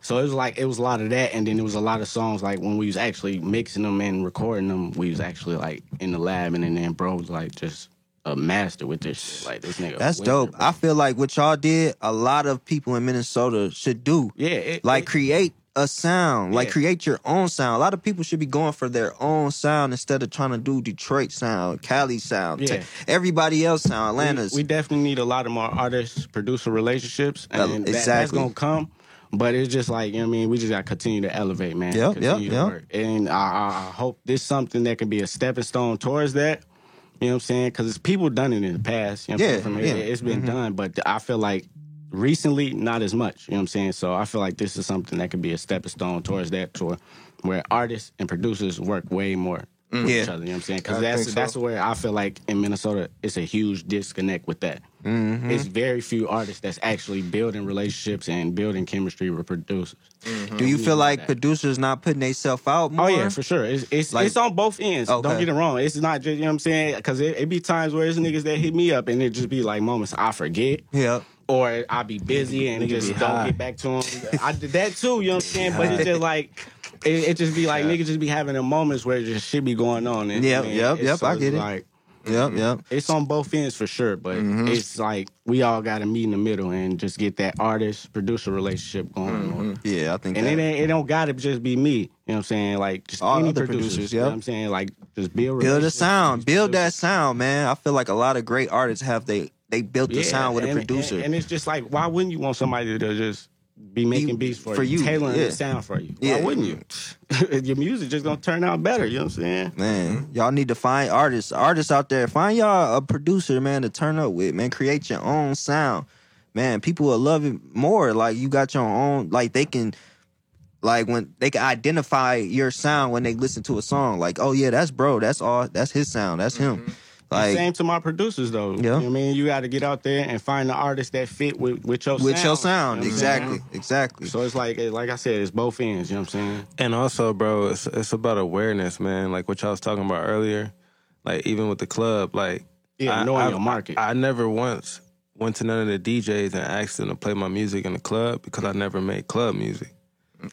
So it was like it was a lot of that, and then it was a lot of songs like when we was actually mixing them and recording them, we was actually like in the lab, and then bro was like just a master with this shit. Like this nigga. That's dope. I feel like what y'all did, a lot of people in Minnesota should do. yeah, it, Like it- create a sound, like create your own sound. A lot of people should be going for their own sound instead of trying to do Detroit sound, Cali sound, Yeah. te- everybody else sound, Atlanta's. We, we definitely need a lot of more artist producer relationships, and Uh, that, that's gonna come. But it's just like you know what I mean. We just got to continue to elevate, man. Yep, continue yep, to yep. work. And I, I, I hope this something that can be a stepping stone towards that. You know what I'm saying? Because it's people done it in the past. You know what I'm Yeah, saying? From- yeah. it, has been Mhm. done, but I feel like recently not as much. You know what I'm saying? So I feel like this is something that could be a stepping stone towards that, to where artists and producers work way more. With Yeah. each other, you know what I'm saying? Because that's so. that's where I feel like in Minnesota it's a huge disconnect with that. Mhm. It's very few artists that's actually building relationships and building chemistry with producers. do you feel like that. producers not putting themselves out more? Oh yeah, for sure. It's it's, Like- it's on both ends. Okay. Don't get it wrong. It's not just you know what I'm saying because it, it be times where it's niggas that hit me up and it just be like moments I forget yeah. or I be busy and Nigga just don't high. get back to them. I did that too. You know what I'm saying? But it's just like. It, it just be like niggas just be having the moments where just shit be going on. And, Yep, and yep, yep, so I get it. Like Yep, yep. it's on both ends for sure, but Mm-hmm. it's like we all got to meet in the middle and just get that artist producer relationship going. Mm-hmm. Yeah, I think And that. it ain't, it don't gotta just be me. You know what I'm saying? Like just All any other producers. producers, You know yep. what I'm saying? Like just build build a relationships sound, with these build that sound, man. I feel like a lot of great artists have they they built the Yeah, sound with a and- producer. And, and it's just like, why wouldn't you want somebody to just be making beats for, for you, you, tailoring yeah. the sound for you? Why wouldn't you? (laughs) Your music just gonna turn out better. You know what I'm saying? Man, y'all need to find artists, artists out there. Find y'all a producer, man, to turn up with. Man, create your own sound. Man, people will love it more. Like you got your own. Like they can, like when they can identify your sound when they listen to a song. Like, oh yeah, that's bro. That's all. That's his sound. That's him. Mm-hmm. Like Same to my producers though. You know what I mean? You got to get out there and find the artist that fit with, with your with sound. your sound, You know exactly, exactly. So it's like, like I said, it's both ends. You know what I'm saying? And also, bro, it's it's about awareness, man. Like what y'all was talking about earlier. Like even with the club, like Yeah, I- knowing I- your market. I, never once went to none of the DJs and asked them to play my music in the club because I never made club music.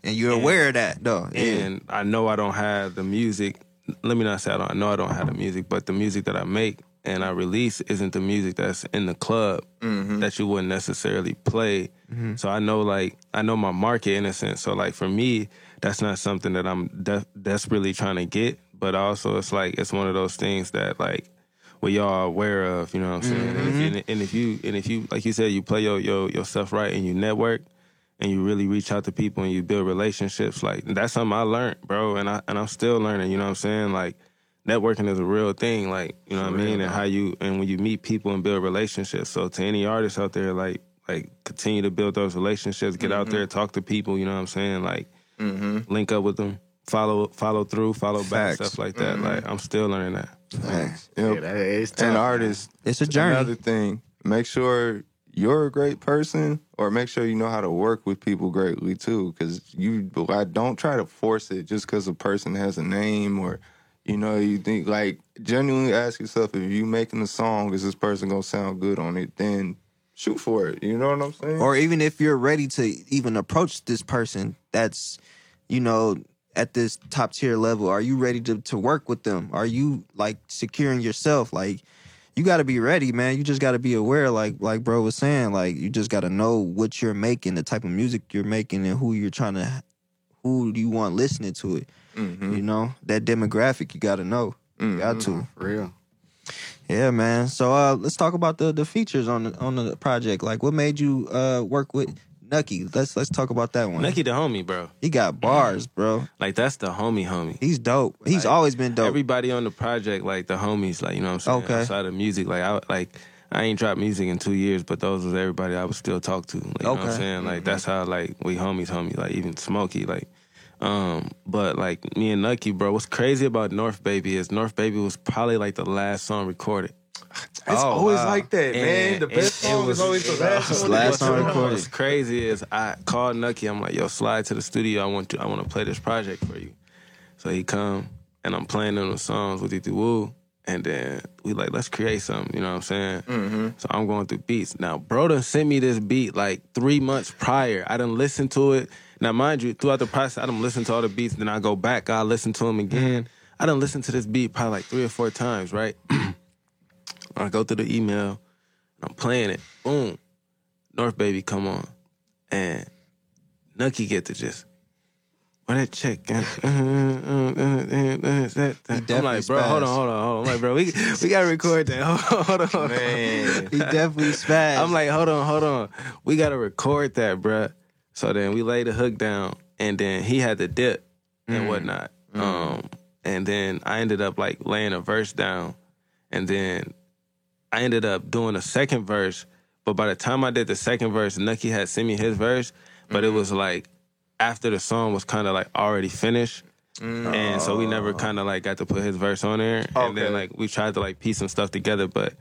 And you're aware of that, though. Yeah. And I know I don't have the music. Let me not say I don't. I know I don't have the music, but the music that I make and I release isn't the music that's in the club mm-hmm. that you wouldn't necessarily play. Mm-hmm. So I know, like, I know my market in a sense. So like for me, that's not something that I'm de- desperately trying to get. But also, it's like it's one of those things that like we all aware of. You know what I'm saying? And, if mm-hmm. you, and if you and if you like you said, you play your your your stuff right and you network and you really reach out to people and you build relationships, like that's something I learned, bro, and I and I'm still learning, you know what I'm saying? Like networking is a real thing, like, you know what I mean? And how you and when you meet people and build relationships. So to any artists out there, like like continue to build those relationships, get out mm-hmm. there, talk to people, you know what I'm saying? Like mm-hmm. link up with them, follow follow through, follow back, Facts. stuff like that. Like mm-hmm. I'm still learning that. Facts. Yep. Yeah, that is tough. and artists. It's a journey. Another thing, make sure you're a great person, or make sure you know how to work with people greatly too. Because you, I don't try to force it just because a person has a name or, you know, you think like genuinely ask yourself if you making a song, is this person gonna sound good on it? Then shoot for it. You know what I'm saying? or even if you're ready to even approach this person that's you know at this top tier level are you ready to, to work with them are you like securing yourself like you got to be ready man you just got to be aware like like bro was saying like you just got to know what you're making the type of music you're making and who you're trying to who do you want listening to it Mhm. you know that demographic you got to know you got to For real. yeah, man. So uh let's talk about the the features on the on the project. Like what made you uh work with Nucky. Let's let's talk about that one. Nucky the homie, bro. He got bars, bro. Like that's the homie, homie. He's dope. He's always been dope. Everybody on the project, like the homies, like you know what I'm saying. Okay. Outside of music, like I like I ain't dropped music in two years, but those was everybody I would still talk to. Like, You know what I'm Okay. saying? Like that's how like we homies, homie. Like even Smokey, like. Um, but like me and Nucky, bro, what's crazy about North Baby is North Baby was probably like the last song recorded. It's Oh, always wow. like that, man. And The best it- it song was- is always the last It's one. last What's song recorded. What's crazy is I called Nucky. I'm like, yo, slide to the studio. I want to. I want to play this project for you. So he come and I'm playing them the songs with Ethy Woo. And then we like, let's create something. You know what I'm saying? Mm-hmm. So I'm going through beats. Now, bro done sent me this beat like three months prior. I didn't listen to it. Now, mind you, throughout the process, I done listen to all the beats. Then I go back, I listen to them again. I done listened to this beat probably like three or four times, right? (clears throat) I go through the email, and I'm playing it. Boom. North Baby come on. And Nucky get to just, where that chick? at? (laughs) I'm like, bro, hold on, hold on, hold on. I'm like, bro, we, (laughs) we gotta record that. (laughs) Hold on, hold on. Man. he definitely spazzed. I'm like, hold on, hold on. We gotta record that, bruh. So then we laid the hook down, and then he had the dip and whatnot. Um, and then I ended up like laying a verse down, and then I ended up doing a second verse. But by the time I did the second verse, Nucky had sent me his verse, but it was mm. like after the song was kind of like already finished. And so we never oh. kind of like got to put his verse on there. And then like we tried to like piece some stuff together, but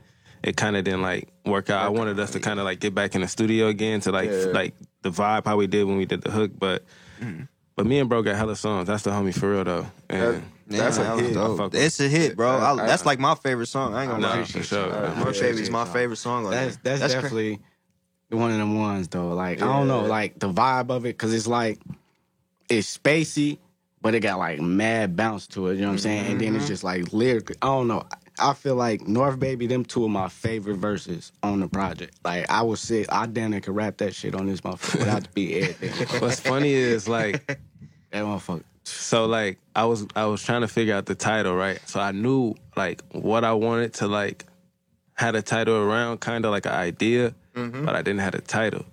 it kind of didn't like work out. I wanted us to kind of like get back in the studio again to like Yeah. like the vibe how we did when we did the hook. But mm. but me and bro got hella songs. That's the homie for real though. And That's a that hit. dope. I fuck with It's a hit, bro. I- I, I- that's like my favorite song. I ain't gonna nah, lie. for sure. Uh, North yeah, Baby's my favorite song. on That's there. that's, cra- definitely one of them ones though. Like I don't know, like the vibe of it, because it's like it's spacey, but it got like mad bounce to it. You know what I'm saying? And then it's just like lyric. I don't know. I feel like North Baby, them two of my favorite verses on the project. Like I would say, I damn near could rap that shit on this motherfucker without (laughs) the beat everything. What's funny is like (laughs) that motherfucker. So like I was I was trying to figure out the title, right? So I knew like what I wanted to like had a title around, kind of like an idea, Mm-hmm. but I didn't have a title.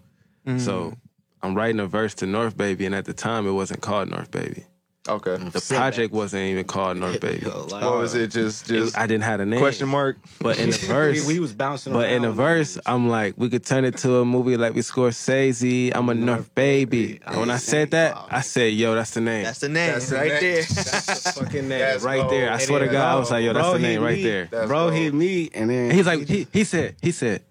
So I'm writing a verse to North Baby, and at the time it wasn't called North Baby. Okay. Mm. The project wasn't even called North Baby. What (laughs) was it? Just, just I didn't have a name. question mark. But in the verse, (laughs) we, we was bouncing. But in the around. verse, I'm like, we could turn it to a movie like we Scorsese. I'm a North baby. And when I said that, I said, yo, that's the name. That's the name That's the right name. there. That's the fucking name. That's right there. I swear to God, I was like, yo, that's Bro the name right me. there. That's bro cold. hit me, and then And he's like, he, he said, he said,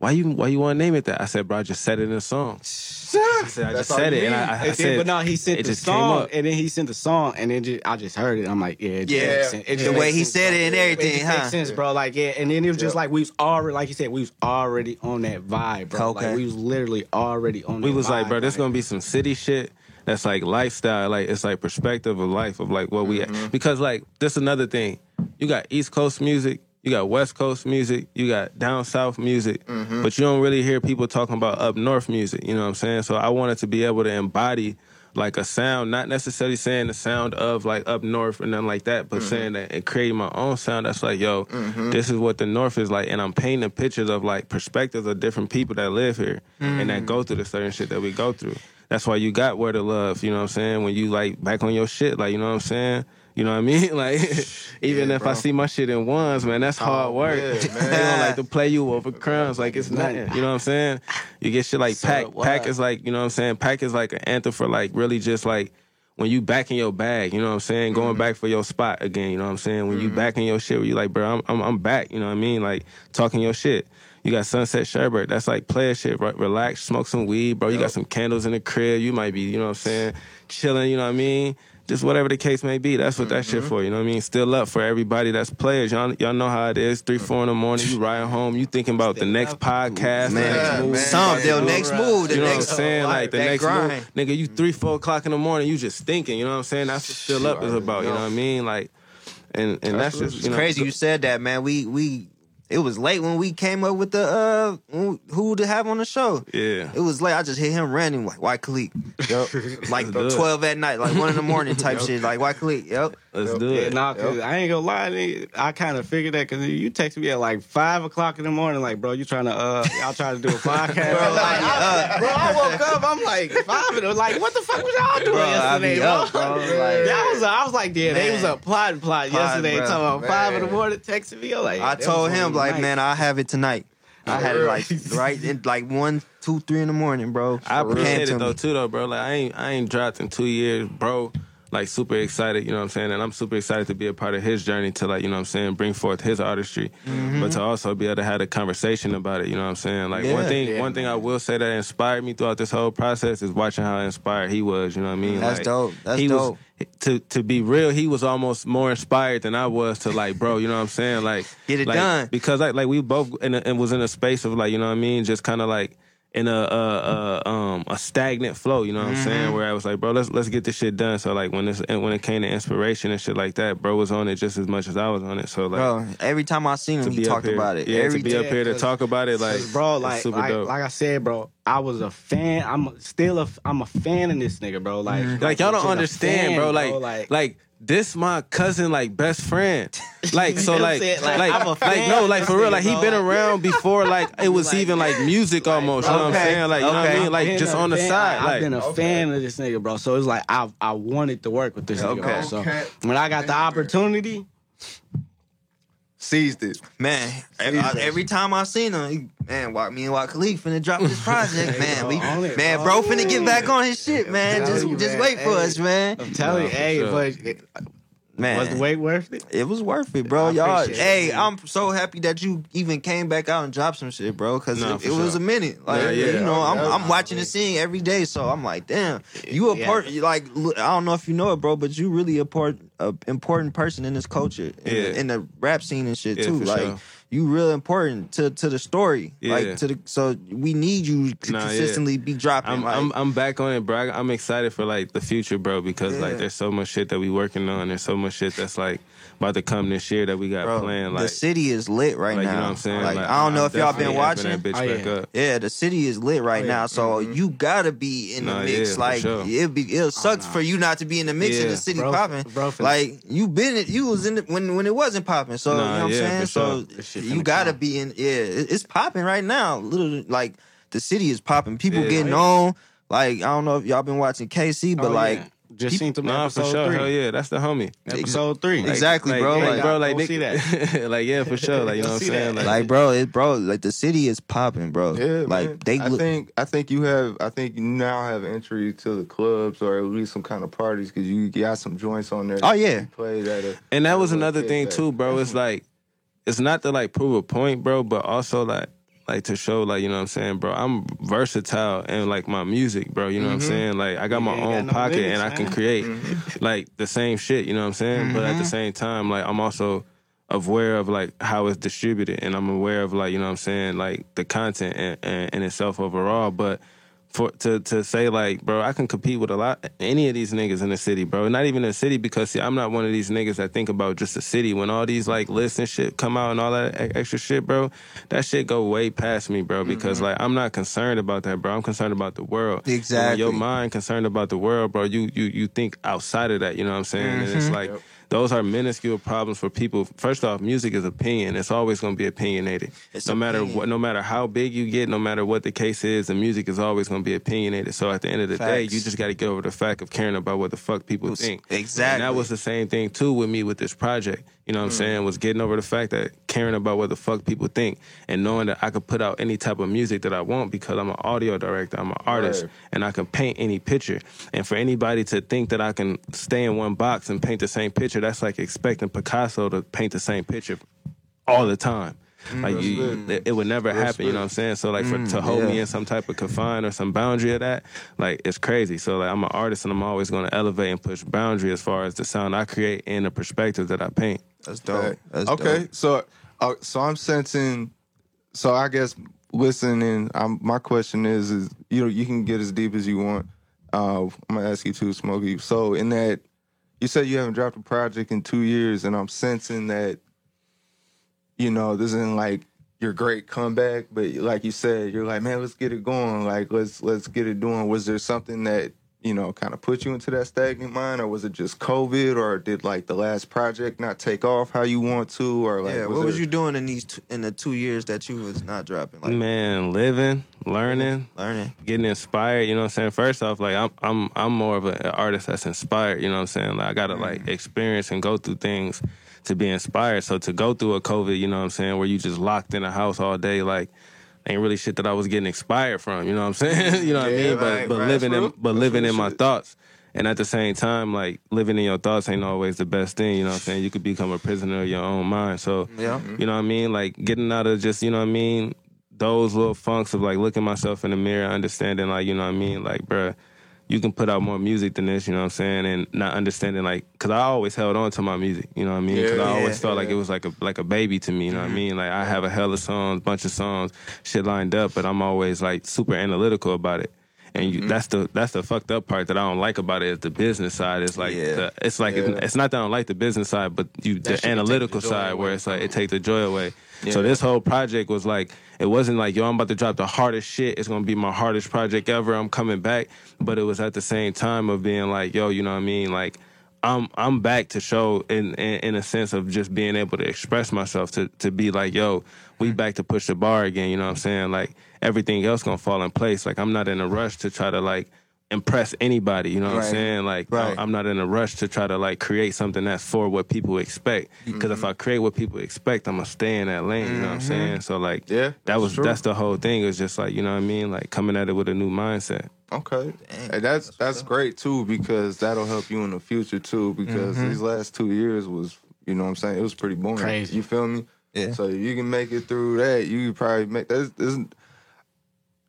why you why you want to name it that? I said, bro, I just said it in a song. (laughs) I said, I just all said you it, and. I, I, I And then- said, but no, he sent it the just came song, up. and then he sent the song, and then just, I just heard it. I'm like, yeah, it just Yeah. makes sense. It just The way he sense, said bro. it and It everything, just huh? makes sense, bro. Like, yeah, and then it was just Yeah. like we was already, like you said, we was already on that vibe, bro. Okay. Like we was literally already on. we that was like, bro, this gonna be some city shit. That's like lifestyle, like it's like perspective of life of like what we at. Mm-hmm. Because like this another thing, you got East Coast music, you got West Coast music, you got down south music, mm-hmm. but you don't really hear people talking about up north music. You know what I'm saying? So I wanted to be able to embody like a sound, not necessarily saying the sound of like up north or nothing like that, but mm-hmm. saying that and creating my own sound. That's like, yo, mm-hmm. this is what the north is like, and I'm painting pictures of like perspectives of different people that live here and that go mm. through the certain shit that we go through. That's why you got where to love. You know what I'm saying? When you like back on your shit, like you know what I'm saying. You know what I mean? (laughs) Like, (laughs) even Yeah, if bro. I see my shit in ones, man, that's hard Oh, work. yeah, (laughs) they don't like to play you over crumbs like it's nothing. You know what I'm saying? You get shit like So pack. Pack is like, you know what I'm saying? Pack is like an anthem for like really just like when you back in your bag, you know what I'm saying? Going mm-hmm. back for your spot again, you know what I'm saying? When you mm-hmm. back in your shit, where you like, bro, I'm, I'm I'm back, you know what I mean? Like talking your shit. You got Sunset Sherbert, that's like player shit. Re- relax, smoke some weed, bro. You got some candles in the crib. You might be, you know what I'm saying, chilling, you know what I mean? Just whatever the case may be, that's what that shit mm-hmm. for. You know what I mean? Still up for everybody that's players. Y'all, y'all know how it is. Three, mm-hmm. four in the morning, you riding home, you thinking about the next podcast, Man, next movie. man. Some Yeah, they'll next move. The You know what I'm next saying? Like the that next grind. move, nigga, you three, four o'clock in the morning, you just thinking. You know what I'm saying? That's what still up is about. You know what I mean? Like, and and that's, That's just you know, Crazy you said that, man. We we it was late when we came up with the uh who to have on the show. Yeah. It was late. I just hit him random like why Khaliq. Yep. (laughs) Like Let's do it. twelve at night, like one in the morning type (laughs) shit. Like why Khaliq. Yep. Let's Yep. do it. nah, cause I ain't gonna lie, nigga, I kind of figured that because you texted me at like five o'clock in the morning, like, bro, you trying to, uh, y'all trying to do a (laughs) podcast? bro, like, I, bro, I woke up, I'm like five, and like, what the fuck was y'all doing Bro, yesterday, bro? up, bro, like- (laughs) Y'all was, I was like, yeah, they was Man. up plotting, plot, Plotting, yesterday, bro. talking about five in the morning, texting me. I'm like, I told him like, night. man, I have it tonight. I had it like right in like one, two, three in the morning, bro. I appreciate it though me. too though, bro. Like I ain't I ain't dropped in two years, bro. Like super excited, you know what I'm saying? And I'm super excited to be a part of his journey to like, you know what I'm saying, bring forth his artistry. But to also be able to have a conversation about it, you know what I'm saying? Like one Mm-hmm. Thing Yeah, one thing I will say that inspired me throughout this whole process is watching how inspired he was, you know what I mean? That's Like, dope. That's he dope. was to to be real, he was almost more inspired than I was to like, bro, you know what I'm saying? Like Get it like, done. because like like we both in a, and was in a space of like you know what I mean, just kind of like in a, a, a um a stagnant flow. You know what I'm Mm-hmm. saying? Where I was like, bro, let's let's get this shit done. So like when this when it came to inspiration and shit like that, bro was on it just as much as I was on it. So like. Bro, every time I seen him, he talked here, about it. yeah. every to be time. up here to talk about it, like, bro, like super like, dope. like I said, bro, I was a fan. I'm still a I'm a fan of this nigga, bro. Like, Mm-hmm. like y'all don't understand, fan, bro. Like, like, this my cousin, like best friend. Like so, (laughs) You know what I'm like, like, Like, like, fan no, like for real, like he been around before, like (laughs) it was Like- even like music almost. You know what I'm saying? Like, you know what I mean? Like been just on the fan- side, I've like. been a Okay. fan of this nigga, bro. So it's like I I wanted to work with this nigga, bro. So Okay. when I got the opportunity, Seized it. Man, every, I- every time I seen him, he, man, walk me and Walk Khaliq finna drop this (laughs) project, man. We, it, man, bro. bro, finna get back on his shit, man. Just, you, just man. wait for us, man. I'm telling you, hey, sure. but it, Man, was the wait worth it? It was worth it, bro. I Y'all, appreciate it, hey. I'm so happy that you even came back out and dropped some shit, bro. Because Nah, it, it was a minute. Like, Yeah, yeah. you know, I'm, I'm watching the scene every day, so I'm like, damn, you a Yeah. part. Like, I don't know if you know it, bro, but you really a part, a important person in this culture, in, Yeah. the, in the rap scene and shit too. Like, sure. You real important to to the story. Yeah. Like to the so we need you to Nah, yeah. consistently be dropping. I'm, like, I'm I'm back on it, bro. I'm excited for like the future, bro, because Yeah. like there's so much shit that we working on. There's so much shit that's like about to come this year that we got bro, planned. the city is lit right like now. you know what I'm saying? Like, I don't know I'm if y'all been watching. that bitch Oh, back yeah. up. Yeah, the city is lit right Oh, yeah. now, so mm-hmm. you gotta be in the Nah, mix. yeah, like sure. it be, it oh, sucks nah. for you not to be in the mix in Yeah. the city Bro, popping. bro, like you been, it you was in it when when it wasn't popping. So you know what yeah, I'm saying. So sure. You gotta be in. Yeah, it- it's popping right now. Little like the city is popping. People getting on. Like I don't know if y'all been watching KC, but Oh, like yeah. just seen them Nah, for episode sure. three. Hell yeah, that's the homie. Episode three. Like- Exactly, like, bro, yeah, like- bro, like, they- see that. (laughs) like, yeah, for sure. Like, you know what I'm saying? that. like bro, it bro, like the city is popping, bro. Yeah, like man. they I look. think I think you have I think you now have entry to the clubs or at least some kind of parties because you got some joints on there. Oh, yeah. you played at a, And that was another thing kickback. too, bro. It's (laughs) like it's not to like prove a point, bro, but also like like to show like, you know what I'm saying, bro. I'm versatile in like my music, bro. You know what I'm saying? Like I got my got own no pocket and I can create like the same shit, you know what I'm saying? But at the same time, like I'm also aware of like how it's distributed and I'm aware of like, you know what I'm saying, like the content and, and, and itself overall. But for to to say like, bro, I can compete with a lot any of these niggas in the city, bro. Not even in the city because see, I'm not one of these niggas that think about just the city. When all these like lists and shit come out and all that extra shit, bro, that shit go way past me, bro. Mm-hmm. Because like I'm not concerned about that, bro. I'm concerned about the world. And when your mind concerned about the world, bro. You you you think outside of that. You know what I'm saying? And it's mm-hmm. like. Those are minuscule problems for people. First off, music is opinion. It's always going to be opinionated. It's no matter what, no matter how big you get, no matter what the case is, the music is always going to be opinionated. So at the end of the day, you just got to get over the fact of caring about what the fuck people think. Exactly. And that was the same thing too with me with this project. You know what I'm saying? Was getting over the fact that caring about what the fuck people think and knowing that I could put out any type of music that I want because I'm an audio director, I'm an artist, Right. and I can paint any picture. And for anybody to think that I can stay in one box and paint the same picture, that's like expecting Picasso to paint the same picture all the time. Like you, it, it would never happen. You know what I'm saying? So like for to hold me in some type of confine or some boundary of that, like it's crazy. So like I'm an artist and I'm always going to elevate and push boundary as far as the sound I create and the perspective that I paint. That's dope. Okay. That's okay. dope. So, uh, so I'm sensing. So I guess listening. I'm, my question is, is you know, you can get as deep as you want. Uh, I'm gonna ask you too, Smokey. So in that, you said you haven't dropped a project in two years, and I'm sensing that you know, this isn't like your great comeback, but like you said, you're like, man, let's get it going. Like let's let's get it doing. Was there something that you know kind of put you into that stagnant mind, or was it just COVID, or did like the last project not take off how you want to, or like yeah, what was there- you doing in these t- in the two years that you was not dropping? Like Man, living, learning, learning. getting inspired. You know what I'm saying? First off, like I'm I'm I'm more of an artist that's inspired. You know what I'm saying? Like I gotta mm. like experience and go through things to be inspired. So to go through a COVID, you know what I'm saying, where you just locked in a house all day, like ain't really shit that I was getting inspired from. You know what I'm saying? (laughs) you know what I Yeah, mean? But but right. living in but living in my thoughts. And at the same time, like living in your thoughts ain't always the best thing. You know what I'm saying? You could become a prisoner of your own mind. So Yeah. you know what I mean? Like getting out of just, you know what I mean? Those little funks of like looking myself in the mirror, understanding like, you know what I mean? Like, bruh, you can put out more music than this, you know what I'm saying? And not understanding like, cause I always held on to my music, you know what I mean? Cause Yeah, I always yeah, felt like it was like a like a baby to me, you know what I mm-hmm. mean? Like I have a hell of songs, bunch of songs, shit lined up, but I'm always like super analytical about it. And you, mm-hmm. that's the that's the fucked up part that I don't like about it is the business side. It's like Yeah. the, it's like Yeah. it's, it's not that I don't like the business side, but you shit the the analytical joy side where it's like it mm-hmm. takes the joy away. Yeah. So this whole project was like it wasn't like yo I'm about to drop the hardest shit. It's gonna be my hardest project ever. I'm coming back, but it was at the same time of being like yo, you know what I mean? Like I'm I'm back to show in, in in a sense of just being able to express myself to to be like yo, we mm. back to push the bar again. You know what I'm saying? Like everything else gonna fall in place. Like I'm not in a rush to try to like impress anybody. You know what Right. I'm saying? Like Right. I'm not in a rush to try to like create something that's for what people expect. Because if I create what people expect, I'm gonna stay in that lane. You know what I'm saying? So like, Yeah, that was true. that's the whole thing. It's just like you know what I mean? Like coming at it with a new mindset. Okay, Dang, and that's that's great too because that'll help you in the future too. Because Mm-hmm. these last two years was, you know, what I'm saying it was pretty boring. Crazy. You feel me? Yeah. So you can make it through that. You could probably make that.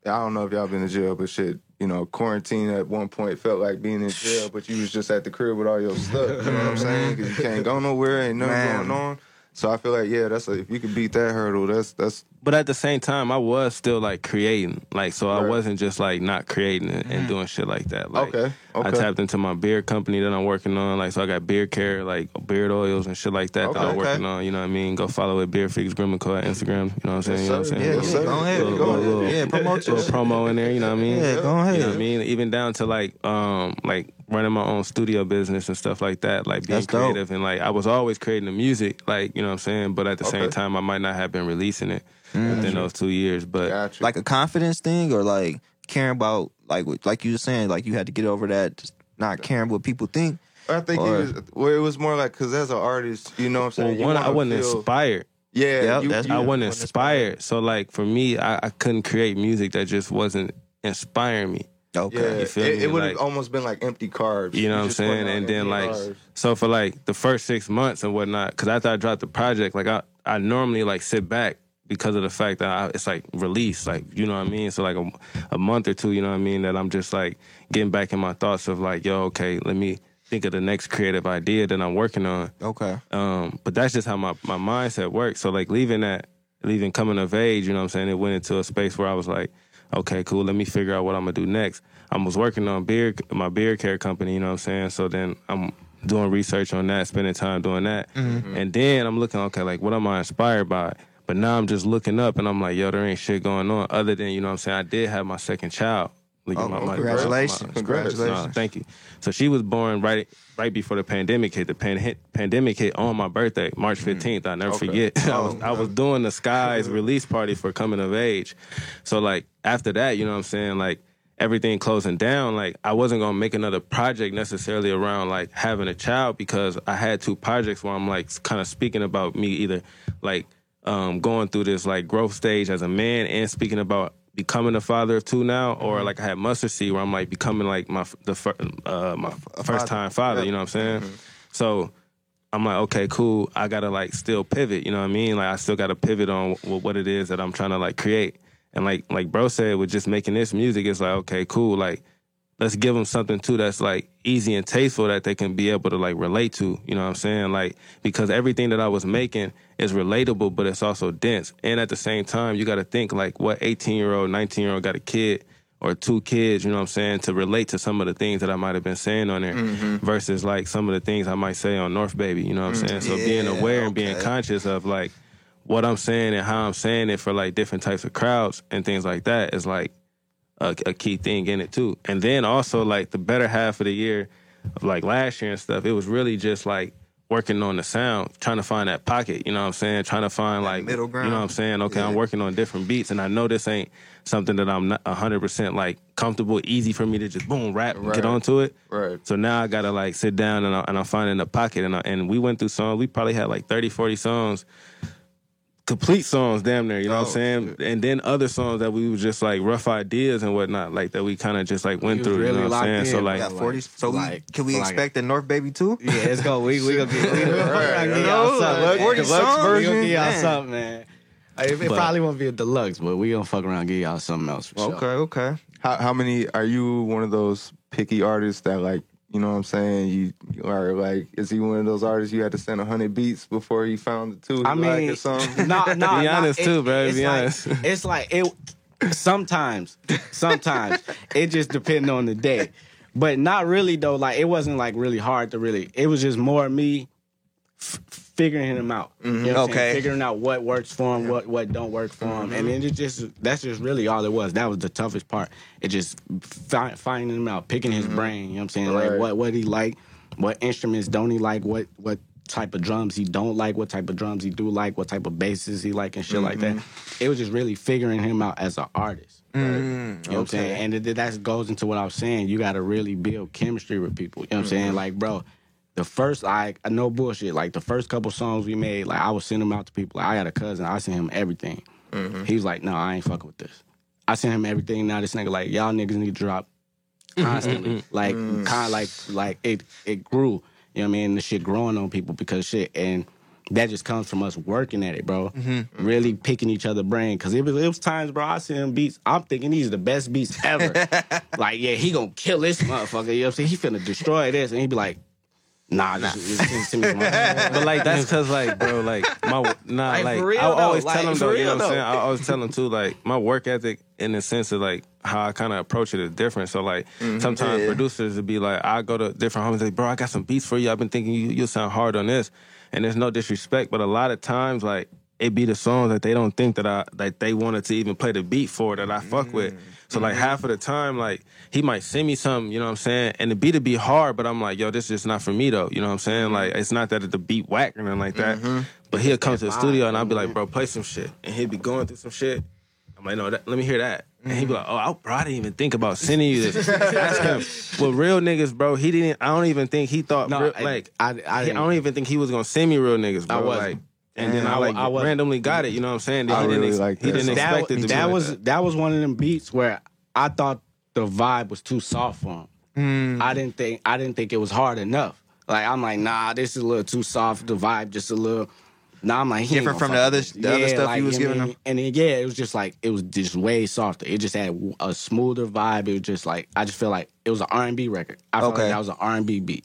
I don't know if y'all been in jail, but shit, you know, quarantine at one point felt like being in jail, but you was just at the crib with all your stuff. You know what I'm saying? Because you can't go nowhere, ain't nothing Man. going on. So I feel like yeah, that's a, if you can beat that hurdle, that's that's But at the same time, I was still like creating. Like so, I wasn't just like not creating and, and doing shit like that. Like, Okay, I tapped into my beard company that I'm working on. Like so, I got beard care, like beard oils and shit like that that I'm Okay. working on. You know what I mean? Go follow it, Beard Fix Grooming Co. at Instagram. You know what I'm saying? Yes, you know what I'm saying? Yeah, Yes, yeah, go ahead. Little- go little- ahead. Yeah, promote little promo in there. You know what I mean? Yeah, go ahead. You know what I mean? Even down to like um like running my own studio business and stuff like that. Like being That's dope. creative and like I was always creating the music, like, you know what I'm saying? But at the same time I might not have been releasing it Mm. within those two years. But gotcha. Like a confidence thing, or like caring about like like you were saying, like you had to get over that, just not caring what people think. I think Or- it was well, it was more like because as an artist, you know what I'm saying. well, you one, I wasn't feel- inspired. Yeah, Yep, you, that's- you- I wasn't wasn't inspired. So like for me, I, I couldn't create music that just wasn't inspiring me. Okay. yeah, You feel it, it would have Like- almost been like empty carbs. You know what I'm saying? And then like, carbs. so for like the first six months and whatnot, because after I dropped the project, like I, I normally like sit back because of the fact that I, it's like release, like you know what I mean. So like a, a month or two, you know what I mean, that I'm just like getting back in my thoughts of like, yo, okay, let me think of the next creative idea that I'm working on. Okay. Um, but that's just how my, my mindset works. So like leaving that, leaving coming of age, you know what I'm saying? It went into a space where I was like, okay, cool, let me figure out what I'm gonna do next. I was working on beard my beard care company, you know what I'm saying? So then I'm doing research on that, spending time doing that. And then I'm looking, okay, like what am I inspired by? But now I'm just looking up and I'm like, yo, there ain't shit going on other than, you know what I'm saying? I did have my second child. Like, Oh, congratulations. Congratulations. no, thank you. So she was born right right before the pandemic hit. The pan- pandemic hit on my birthday, March mm. 15th. I'll never Okay. forget. (laughs) I was oh, I was doing the Skies (laughs) release party for coming of age. So like after that, you know what I'm saying? Like everything closing down, like I wasn't gonna make another project necessarily around like having a child because I had two projects where I'm like kind of speaking about me either like um going through this like growth stage as a man and speaking about becoming a father of two now or like I had mustard seed where I'm like becoming like my the fir- uh my first time father, you know what I'm saying? So I'm like, okay, cool. I gotta like still pivot. You know what I mean? Like I still gotta pivot on w- what it is that I'm trying to like create. And like like bro said, with just making this music, it's like okay, cool. Like let's give them something too that's like easy and tasteful that they can be able to like relate to. You know what I'm saying? Like because everything that I was making is relatable, but it's also dense. And at the same time, you got to think like what 18 year old, 19 year old got a kid or two kids, you know what I'm saying, to relate to some of the things that I might have been saying on there mm-hmm. versus like some of the things I might say on North Baby, you know what I'm mm, saying? So being Yeah, aware and being conscious of like what I'm saying and how I'm saying it for like different types of crowds and things like that is like a, a key thing in it too. And then also like the better half of the year of like last year and stuff, it was really just like working on the sound, trying to find that pocket, you know what I'm saying? Trying to find like middle You know what. I'm saying? Okay, I'm working on different beats and I know this ain't something that I'm not 100% like comfortable, easy for me to just boom rap Right. get onto it. Right. So now I gotta like sit down and, I, and I'm finding a pocket and I, and we went through songs. We probably had like 30, 40 songs, complete songs, damn near. You know what I'm Oh, saying? And then other songs that we were just like rough ideas and whatnot, like that we kind of just like went was through. really you know what I'm locked saying? So in, like, We got like- 40. So we, like- can we like- expect the North Baby too? Yeah, it's going. We we gonna get we gonna, (laughs) Right, get you y'all know, something. like, man. 40 Deluxe songs, version. We gonna man. get y'all something, man. It, it But- probably won't be a deluxe, but we gonna fuck around and get y'all something else for sure. Okay, okay. How how many are you one of those picky artists that like you know what I'm saying? You you are like is he one of those artists you had to send hundred beats before he found the two he I mean, like or something? (laughs) no, no, Be no, honest it- too, bro, It's be like, honest. It's like it. Sometimes, sometimes it just depends on the day, but not really though. Like it wasn't like really hard to really. It was just more me f- figuring him out. You know what I'm mm-hmm. saying? Okay. figuring out what works for him, what what don't work for him, and then it just that's just really all it was. That was the toughest part. It just fi- finding him out, picking his mm-hmm. brain. You know what I'm saying? Right. Like what what he like, what instruments don't he like, what what type of drums he don't like, what type of drums he do like, what type of basses he like, and shit like that. It was just really figuring him out as an artist. You know what I'm saying? And it, that goes into what I was saying. You got to really build chemistry with people. You know what I'm saying? Like, bro, the first, like, no bullshit. Like, the first couple songs we made, like, I was sending them out to people. Like, I had a cousin. I sent him everything. Mm-hmm. He was like, no, I ain't fucking with this. I sent him everything. Now this nigga, like, y'all niggas need to drop mm-hmm, constantly. Mm-hmm, like, mm. kind of like, like it, it grew. You know what I mean? The shit growing on people because shit. And that just comes from us working at it, bro. Really picking each other brain. Cause it was, it was times, bro, I see him beats. I'm thinking these are the best beats ever. (laughs) like, yeah, he gonna kill this motherfucker. You know what I'm saying? He finna destroy this. And he'd be like, nah, nah. (laughs) But like that's because like bro, like my nah, Like, like, for real I though, always like, tell them though, you know real what I'm saying. I always tell them too, like my work ethic in the sense of like how I kind of approach it is different. So like mm-hmm. sometimes Yeah. producers would be like, I go to different homies, like bro, I got some beats for you. I've been thinking you you'll sound hard on this, and there's no disrespect, but a lot of times like. It be the songs that they don't think that I that they wanted to even play the beat for that I fuck with. Mm. So like half of the time, like he might send me something, you know what I'm saying, and the beat would be hard, but I'm like, yo, this is not for me though, you know what I'm saying? Like it's not that the beat whack or nothing like that, mm-hmm. but he'll come to the studio and I'll be like, bro, play some shit, and he'll be going through some shit. I'm like, no, that, let me hear that. And he'd be like, oh, I, bro, I didn't even think about sending you this. Ask him. Well, real niggas, bro, he didn't. I don't even think he thought. No, real- I- like, I- I I didn't- don't even think he was gonna send me real niggas, bro. I wasn't. Like, and then I I like I wasn't. randomly got it. You know what I'm saying? Then I he didn't. really ex- like he that. didn't that, expect it to be that like was that. that. was one of them beats where I thought the vibe was too soft for him. Hmm. I didn't think I didn't think it was hard enough. Like I'm like, nah, this is a little too soft. The vibe just a little. Nah, I'm like he Different from the other- with this. the other stuff like, you was giving I him? And then, yeah, it was just like it was just way softer. It just had a smoother vibe. It was just like I just feel like it was an R and B record. I felt Okay. like that was an R and B beat.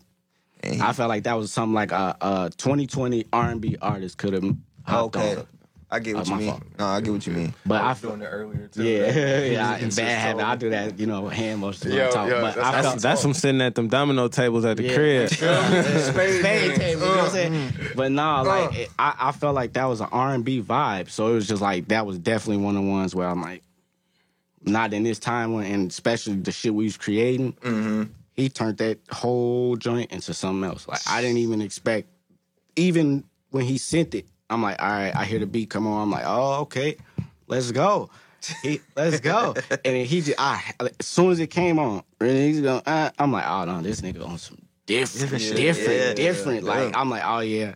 And- I felt like that was something like a, a 2020 R and B artist could have. okay. I get uh, what Uh, you mean. fault. No, I get what you mean. But I, was doing it earlier too. yeah, (laughs) That- yeah, it's bad just habit. I do that, (laughs) you know, hand motion Yo, on top. yo, but that's I how felt That's, that's from oh. sitting at them domino tables at the Yeah. crib. (laughs) spade table. You know what I'm saying? Mm. But nah, uh. like it, I, I felt like that was an R and B vibe. So it was just like that was definitely one of the ones where I'm like, not in this time when, and especially the shit we was creating. Mm-hmm. He turned that whole joint into something else. Like I didn't even expect. Even when he sent it, I'm like, all right, I hear the beat come on. I'm like, oh, okay, let's go. He, let's go. (laughs) and then he just, I, as soon as it came on, he's going, uh, I'm like, oh no, this nigga on some different, Different different. Yeah, different. yeah. Like I'm like, oh yeah,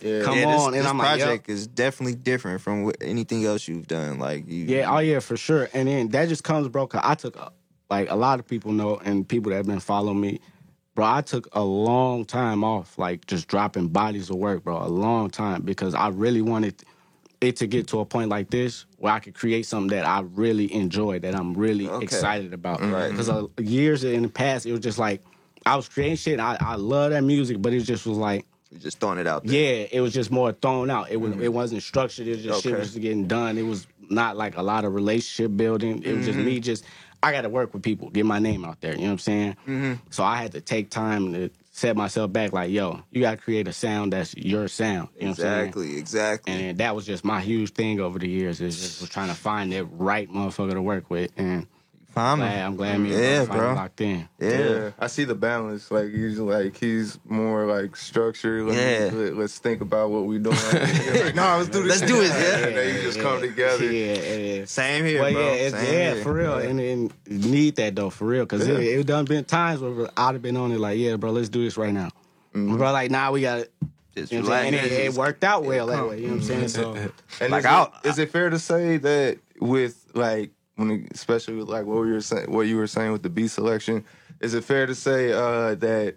come yeah, this, on. And this I'm like, yo. project is definitely different from anything else you've done. Like you, Yeah, oh yeah, for sure. And then that just comes, bro. Cause I took, a, like a lot of people know, and people that have been following me, bro. I took a long time off, like just dropping bodies of work, bro. A long time because I really wanted it to get to a point like this where I could create something that I really enjoy, that I'm really Okay. excited about. Mm-hmm. Right. Because uh, years in the past, it was just like I was creating shit. I, I love that music, but it just was like. You're just throwing it out there. Yeah, it was just more thrown out. It was mm-hmm. it wasn't structured. It was just shit Okay. was getting done. It was not like a lot of relationship building. It was just mm-hmm. me just I got to work with people, get my name out there. You know what I'm saying? Mm-hmm. So I had to take time to set myself back. Like, yo, you got to create a sound that's your sound. You know what I'm? Exactly, exactly. And that was just my huge thing over the years. Is just was trying to find that right motherfucker to work with. And Fine, glad. I'm glad me and Yeah, bro, finally bro. locked in. Yeah. I see the balance. Like he's like he's more like structured. Let Yeah. Let, us think about what we're doing. (laughs) like, no, let's do this. Let's do it, yeah. And then you just come together. Yeah, yeah. Same here, Well, bro. yeah, it's, Same yeah, here. for real, and, and need that though, for real, because Yeah. it, it done been times where I'd have been on it like, yeah, bro, let's do this right now. Mm-hmm. Bro, like, nah, we got it. Just You know what I'm saying? And relax. it, it worked out well that way. You know what I'm saying? So And Like, is, it, is it fair to say that with like when especially with like what we were saying, what you were saying with the B selection, is it fair to say uh, that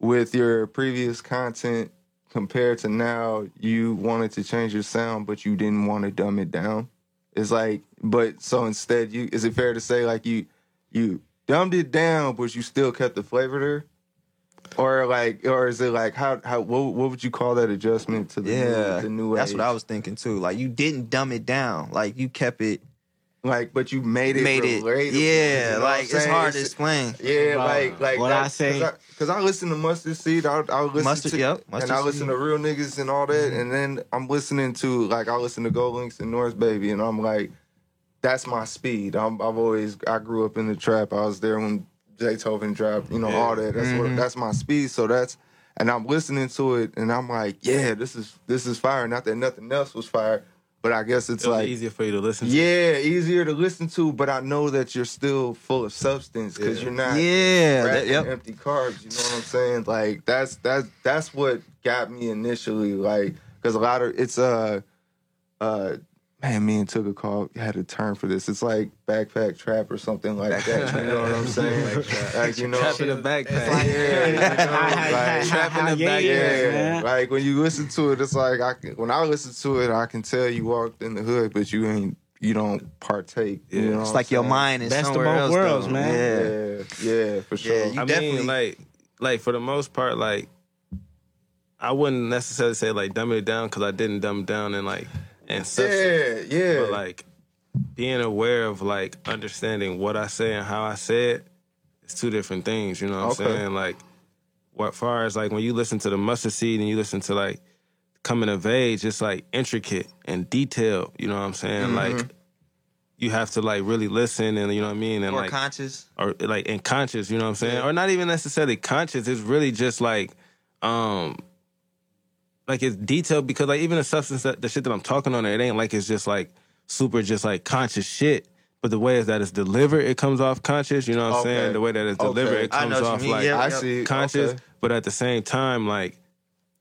with your previous content compared to now, you wanted to change your sound, but you didn't want to dumb it down? It's like, but so instead, you is it fair to say like you you dumbed it down, but you still kept the flavor there? Or like, or is it like how how what, what would you call that adjustment to the Yeah, new, the new that's age? what I was thinking too. Like you didn't dumb it down. Like you kept it, Like, but you made it made it. relatable, Yeah, you know like it's hard to explain. Yeah, Bro, like like what that- I say- because I, 'cause I listen to Mustard Seed. I, I listen Mustard, to yep, and I listen Seed. to real niggas and all that, and then I'm listening to like I listen to Go Links and North Baby, and I'm like, that's my speed. I'm, I've always I grew up in the trap. I was there when Beethoven dropped, you know, all that. That's Mm-hmm. what that's my speed. So that's and I'm listening to it, and I'm like, yeah, this is this is fire. Not that nothing else was fire, but I guess it's It like easier for you to listen to. yeah, easier to listen to, but I know that you're still full of substance because you're not Yeah, that, yep. empty carbs. You know what I'm saying? Like that's that's that's what got me initially. Like because a lot of it's uh uh man, me and took a call had a term for this. It's like backpack trap or something like that. You know what I'm saying? like you know. Trap in the backpack. yeah, you know, (laughs) like, Trap in the Yeah, yeah, yeah, like when you listen to it, it's like I can, when I listen to it, I can tell you walked in the hood, but you ain't you don't partake. You Yeah. know It's like I'm your mind is Best of somewhere both else. worlds, though. man. Yeah. Yeah, yeah, for sure. you I definitely- mean, like, like for the most part, like, I wouldn't necessarily say like dumb it down because I didn't dumb it down and like and substance. yeah, yeah. But like being aware of like understanding what I say and how I say it, it's two different things. You know what Okay. I'm saying? Like, what far as like when you listen to the mustard seed and you listen to like coming of age, it's like intricate and detailed. You know what I'm saying? Mm-hmm. Like. You have to like really listen, and you know what I mean, and More like conscious. or like and conscious, you know what I'm saying? Or not even necessarily conscious. It's really just like um like it's detailed because like even the substance that the shit that I'm talking on it ain't like it's just like super just like conscious shit. But the way is that it's delivered, it comes off conscious, you know what I'm Okay. saying? The way that it's delivered, Okay. it comes know what you off mean, like yeah. I see. conscious, Okay. but at the same time, like,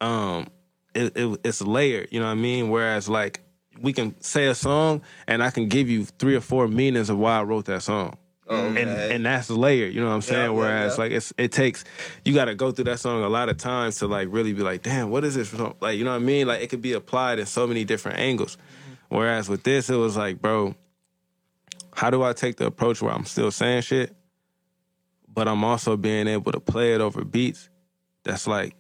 um, it, it it's layered. You know what I mean? Whereas like we can say a song and I can give you three or four meanings of why I wrote that song. Mm-hmm. And and that's layered, you know what I'm saying? Yeah, Whereas yeah. like it's it takes you got to go through that song a lot of times to like really be like, damn, what is this? song?" Like you know what I mean? Like it could be applied in so many different angles. Mm-hmm. Whereas with this, it was like, bro, how do I take the approach where I'm still saying shit, but I'm also being able to play it over beats that's like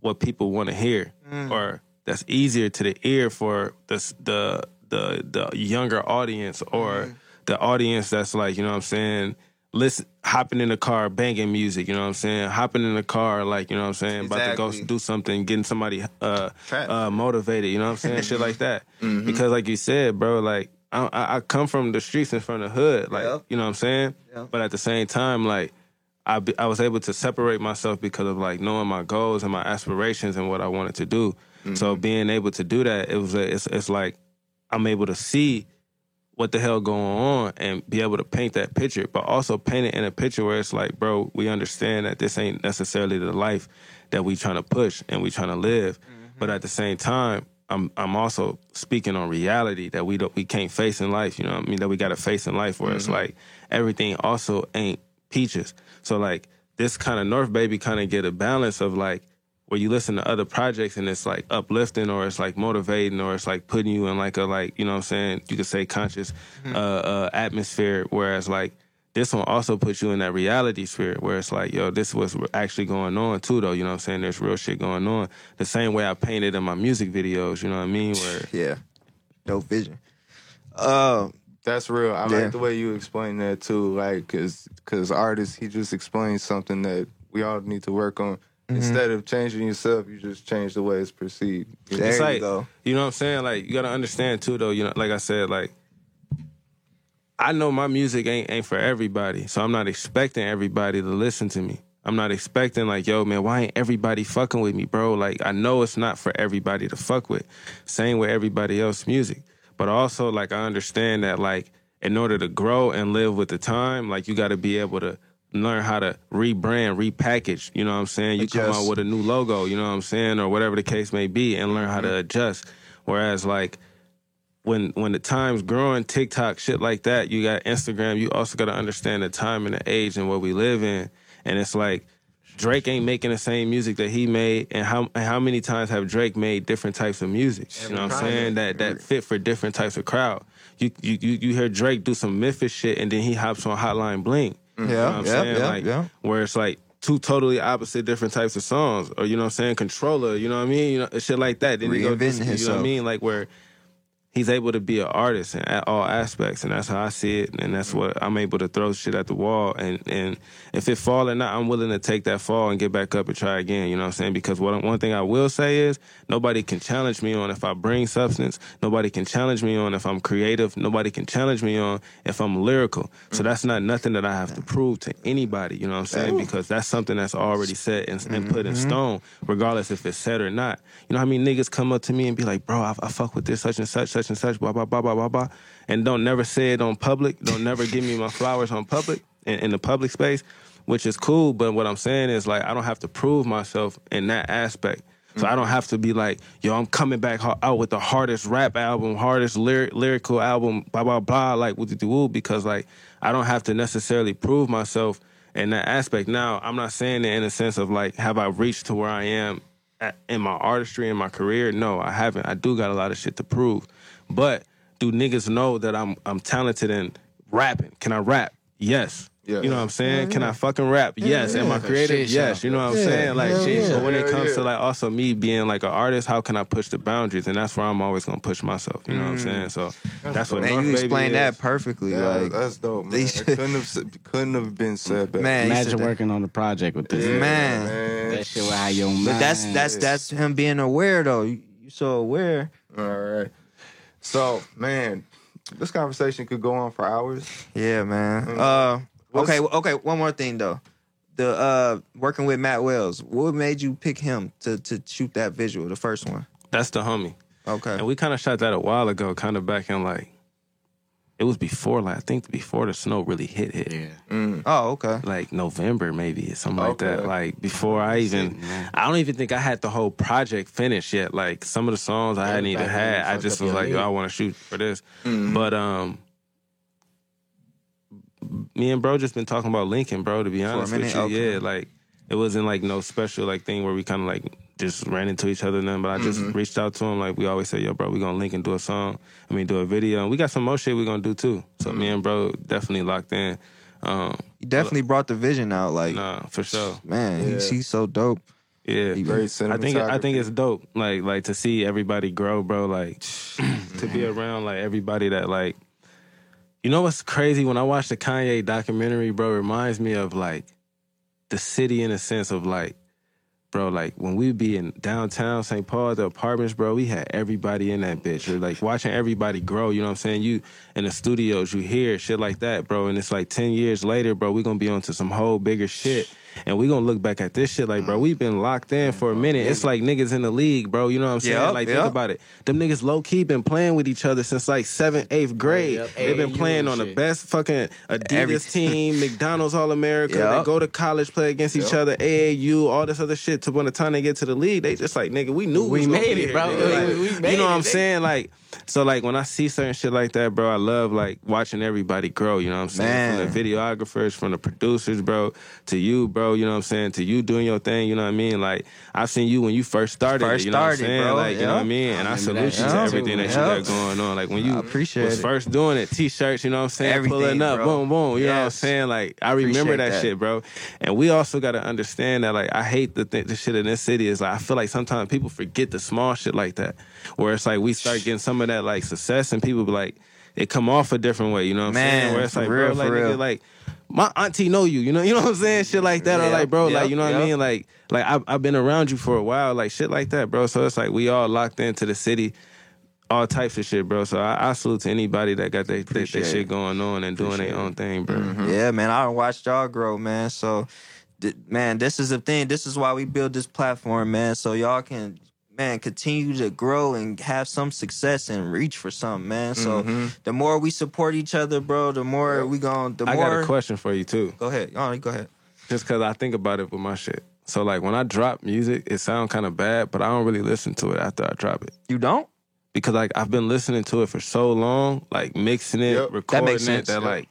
what people want to hear, mm. or that's easier to the ear for the the the the younger audience or mm-hmm. The audience that's like you know what I'm saying. Listen, hopping in the car, banging music. You know what I'm saying. Hopping in the car, like you know what I'm saying. About to go do something, getting somebody uh, uh motivated. You know what I'm saying. Shit like that. (laughs) Because like you said, bro, like I, I come from the streets and from the hood. Like Yep. you know what I'm saying. Yep. But at the same time, like I be, I was able to separate myself because of like knowing my goals and my aspirations and what I wanted to do. So being able to do that, it was a, it's it's like I'm able to see what the hell going on and be able to paint that picture, but also paint it in a picture where it's like, bro, we understand that this ain't necessarily the life that we trying to push and we trying to live. Mm-hmm. But at the same time, I'm I'm also speaking on reality that we don't we can't face in life. You know what I mean? That we got to face in life where it's mm-hmm. like everything also ain't peaches. So like this kind of North Baby kind of get a balance of like where you listen to other projects and it's like uplifting or it's like motivating or it's like putting you in like a like you know what I'm saying you could say conscious uh, uh atmosphere whereas like this one also puts you in that reality sphere where it's like yo this was actually going on too though you know what I'm saying there's real shit going on the same way I painted in my music videos you know what I mean where (laughs) Yeah. no vision. Uh, That's real. I Yeah. like the way you explain that too. Like, cause, cause artists, he just explained something that we all need to work on. Mm-hmm. Instead of changing yourself, you just change the way it's perceived. You know? There it's you go. You know what I'm saying? Like you gotta understand too, though. You know, like I said, like I know my music ain't ain't for everybody, so I'm not expecting everybody to listen to me. I'm not expecting like, yo, man, why ain't everybody fucking with me, bro? Like I know it's not for everybody to fuck with. Same with everybody else music, but also like I understand that like in order to grow and live with the time, like you got to be able to learn how to rebrand, repackage. You know what I'm saying? You come out with a new logo, you know what I'm saying, or whatever the case may be, and learn how to adjust. Whereas like when when the time's growing, TikTok, shit like that, you got Instagram, you also gotta understand the time and the age and what we live in. And it's like Drake ain't making the same music that he made, and how and how many times have Drake made different types of music? you know what I'm saying? That that fit for different types of crowd. You you you, you hear Drake do some Memphis shit, and then he hops on Hotline Bling. Mm-hmm. You know Yeah, what I'm yeah, saying? yeah, like, yeah. Where it's like two totally opposite different types of songs, or you know what I'm saying? Controlla, you know what I mean? You know, shit like that. Then he go, do you know what I mean? Like where he's able to be an artist in a- all aspects, and that's how I see it, and that's what I'm able to throw shit at the wall, and and if it fall or not, I'm willing to take that fall and get back up and try again. You know what I'm saying? Because what one thing I will say is nobody can challenge me on if I bring substance. Nobody can challenge me on if I'm creative. Nobody can challenge me on if I'm lyrical. So mm. that's not nothing that I have to prove to anybody. You know what I'm saying? Because that's something that's already set and, and put in mm-hmm. stone, regardless if it's said or not. You know how many niggas come up to me and be like, "Bro, I, I fuck with this such and such, such and such, blah blah blah blah blah blah," and don't never say it on public. Don't never give me my flowers on public in, in the public space, which is cool. But what I'm saying is like I don't have to prove myself in that aspect. So I don't have to be like, yo, I'm coming back out with the hardest rap album, hardest lyric, lyrical album, blah blah blah, like with the woo, because like I don't have to necessarily prove myself in that aspect. Now I'm not saying it in a sense of like, have I reached to where I am at, in my artistry in my career? No, I haven't. I do got a lot of shit to prove, but do niggas know that I'm I'm talented in rapping? Can I rap? Yes. Yeah. You know what I'm saying? Can I fucking rap? Yes. Am I creative? Shit Yes. You know what I'm Yeah. saying? Like, Hell yeah. but when it comes to yeah. like also me being like an artist, how can I push the boundaries? And that's where I'm always gonna push myself. You know what I'm mm. saying? So that's what Man, North you Baby explained that perfectly. Yeah, like, that's dope, man. they It should- couldn't have couldn't have been said better. man, he said Imagine that. working on the project with this. Yeah, Man. man. That shit will have your mind. But that's that's that's him being aware though. You, you so aware. All right. So, man, this conversation could go on for hours. Yeah, man. Mm. Uh, okay, okay. One more thing though. The uh, working with Matt Wells. What made you pick him to to shoot that visual, the first one? That's the homie. Okay. And we kind of shot that a while ago, kind of back in like it was before like I think before the snow really hit hit. Yeah. Oh, okay. Like November maybe or something like that. Like before I even I don't even think I had the whole project finished yet. Like some of the songs I hadn't even had. I just was like, yo. I want to shoot for this. But um me and bro just been talking about Lincoln, bro, to be honest with you. Okay. Yeah, like it wasn't like no special like thing where we kind of like just ran into each other and then but I just reached out to him like we always say, yo, bro, we gonna link and do a song. I mean, do a video, and we got some more shit we gonna do too. So me and bro definitely locked in. Um, You definitely brought the vision out. Like, nah, for sure. man, he's, Yeah. he's so dope. Yeah, Very I think I think it's dope. Like like to see everybody grow, bro. Like (clears throat) to be around like everybody that like. You know what's crazy? When I watch the Kanye documentary, bro, it reminds me of like the city in a sense of like, bro, like when we be in downtown St. Paul, the apartments, bro, we had everybody in that bitch. Or like watching everybody grow, you know what I'm saying? You in the studios, you hear shit like that, bro. And it's like 10 years later, bro, we gonna be onto some whole bigger shit. And we gonna look back at this shit like, bro, we've been locked in for a minute. It's like niggas in the league, bro. You know what I'm saying? Yup, like, yup. think about it. Them niggas low key been playing with each other since like seventh, eighth grade. Yep, They've been AAU playing and on the best fucking Adidas Every- team, (laughs) McDonald's All America. Yup. They go to college, play against each Yep. other, AAU, all this other shit. To when the time they get to the league, they just like, nigga, we knew We was gonna made it, here, bro. Like, We- we you made know what it, I'm nigga. saying? Like, so like when I see certain shit like that, bro, I love like watching everybody grow. You know what I'm saying? From the videographers, from the producers, bro, to you, bro. You know what I'm saying? To you doing your thing. You know what I mean? Like I've seen you when you first started. First it, you know what I'm saying? bro. Like you know what I mean? And I, I salute you to everything that you man. got going on. Like when you I appreciate was it. first doing it, t-shirts. You know what I'm saying? Everything, Pulling up, bro. boom, boom. You know what I'm saying? Like I remember that, that. shit, bro. And we also got to understand that. Like I hate the th- the shit in this city is like I feel like sometimes people forget the small shit like that, where it's like we start getting some of that like success and people be like. it come off a different way. You know what I'm Man, saying? Where it's like, real, bro, like, for nigga, real. like my auntie know you. You know, (laughs) you know what I'm saying? Shit like that, or like, bro, yeah, like you know what yeah. I mean? Like, like I've, I've been around you for a while, like shit like that, bro. So it's like we all locked into the city. All types of shit, bro. So I, I salute to anybody that got their they, Appreciate shit going on and doing their own thing, bro. Mm-hmm. Yeah, man, I watched y'all grow, man. So, th- man, this is the thing. This is why we build this platform, man. So y'all can, man, continue to grow and have some success and reach for something, man. So mm-hmm. the more we support each other, bro, the more we gon' the I more. got a question for you too. Go ahead. Oh, go ahead. just because I think about it with my shit. So like when I drop music, it sounds kind of bad, but I don't really listen to it after I drop it You don't? because like I've been listening to it for so long, like mixing it, Yep. That recording makes it, that Yep. like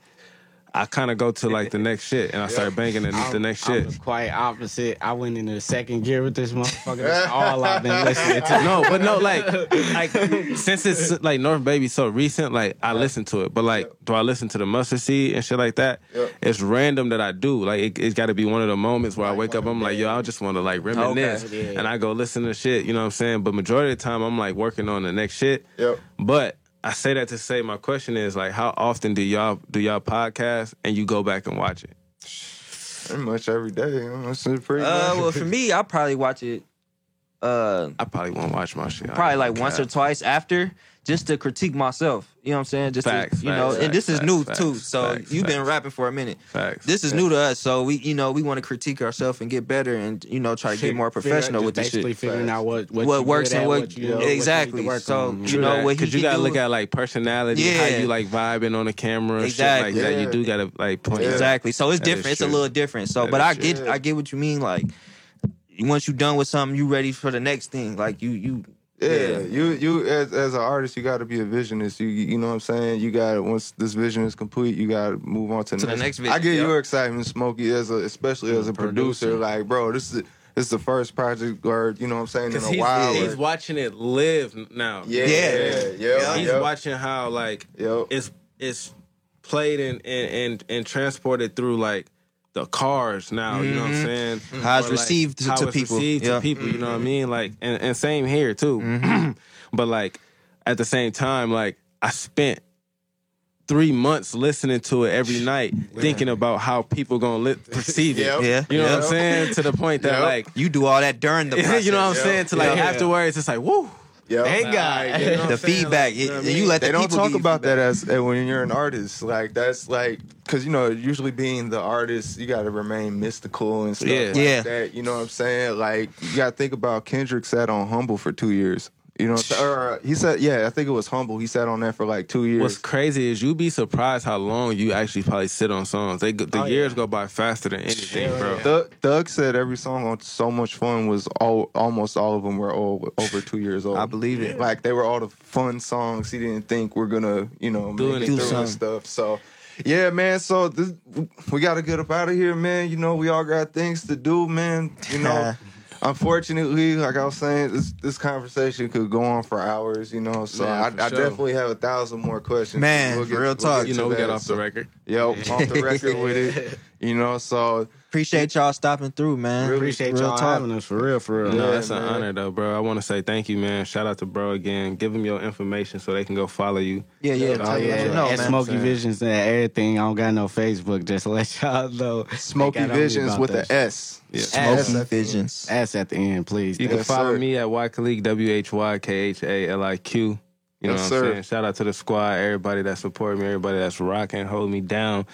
I kind of go to like the next shit and I start banging the, the next I'm shit. quite opposite. I went into the second gear with this motherfucker. That's all I've been (laughs) listening to. no, but no, like, like since it's like North Baby so recent, like I listen to it. But like, do I listen to the mustard seed and shit like that? Yep. It's random that I do. Like, it, it's got to be one of the moments where I wake up, I'm like, yo, I just want to like reminisce, Okay. Yeah. and I go listen to shit. You know what I'm saying? But majority of the time, I'm like working on the next shit. Yep. But I say that to say my question is like, how often do y'all do y'all podcast and you go back and watch it? Pretty much every day. You know, it's pretty Uh, much. well, for me, I probably watch it. Uh, I probably won't watch my shit. Probably like gonna once or twice after, just to critique myself. You know what I'm saying? Just Facts, to, you know, facts, and this is facts, new facts, too. So facts, you've been rapping for a minute. Facts. This is new to us, so we, you know, we want to critique ourselves and get better, and you know, try to get more professional just with this basically shit. figuring out what what, What works and at, what- you know, what you need to exactly. work So, on. you know what Cause you can gotta do. look at like personality, how Yeah. you like vibing on the camera, Exactly. shit like that. You do gotta like point. Yeah. Exactly. So it's different. It's a little different. So, but I get, I get what you mean. Like, once you're done with something, you ready for the next thing. Like you, you, Yeah, you you as as an artist, you got to be a visionist. You you know what I'm saying. You got once this vision is complete, you got to move on to, To the next vision, I get yep. your excitement, Smokey, as a especially as a producer. Producer. Like, bro, this is this is the first project, or you know what I'm saying, in a he's, while. he's or- watching it live now. yeah, Yeah. yeah, yeah. he's yep, watching how like Yep. it's it's played and and and, and transported through like the cars now. You know what I'm saying? Mm-hmm. How it's Or, like, received to- how to it's people. Received Yeah. Mm-hmm. to people. You know what I mean? Like and, and same here too. (clears throat) but like at the same time, like I spent three months listening to it every night, thinking about how people gonna li- perceive it. (laughs) Yep. yeah, You know yeah. what I'm saying? To the point that Yep. like You do all that during the process. (laughs) you know what I'm Yep. saying? To like Yeah. afterwards, it's like woo. Yep. Thank God. you know (laughs) the feedback. Like, you know what I you mean? let the they don't talk give you about that as uh, when you're an artist. Like that's like because you know usually being the artist, you got to remain mystical and stuff Yeah. like Yeah. that. You know what I'm saying? Like you got to think about Kendrick sat on Humble for two years. You know, what I'm saying? or uh, he said, yeah, I think it was Humble. He sat on that for like two years. What's crazy is you'd be surprised how long you actually probably sit on songs. They the Oh, years yeah. go by faster than anything, Hell bro. yeah. Thug, Thug said every song on So Much Fun was all almost all of them were all, over two years old. I believe it. Like they were all the fun songs he didn't think we're gonna, you know, make it through Do and stuff. So yeah, man. So this, we gotta get up out of here, man. You know, we all got things to do, man. You know. (laughs) Unfortunately, like I was saying, this this conversation could go on for hours, you know. So Man, I, I sure. definitely have a thousand more questions. Man, We'll get- real we'll talk. You know, we that. got off the record. Yep, off the record with it. (laughs) You know, so Appreciate y'all stopping through, man. Really Appreciate Real y'all talk. having us for real, for real. No, Yeah, that's an honor though, bro. I want to say thank you, man. Shout out to bro again. Give them your information so they can go follow you. Yeah, yeah. Oh, tell yeah, what you man. Smokey Visions and everything. I don't got no Facebook. Just to let y'all know. Smokey They got on me Visions with that the S. Yeah. S. Smokey Visions. S at the end, please. You can Yes, follow sir. me at Why Khaliq, W H Y K H A L I Q. You know Yes, what I'm sir. saying? Shout out to the squad, everybody that support me, everybody that's rocking, hold me down,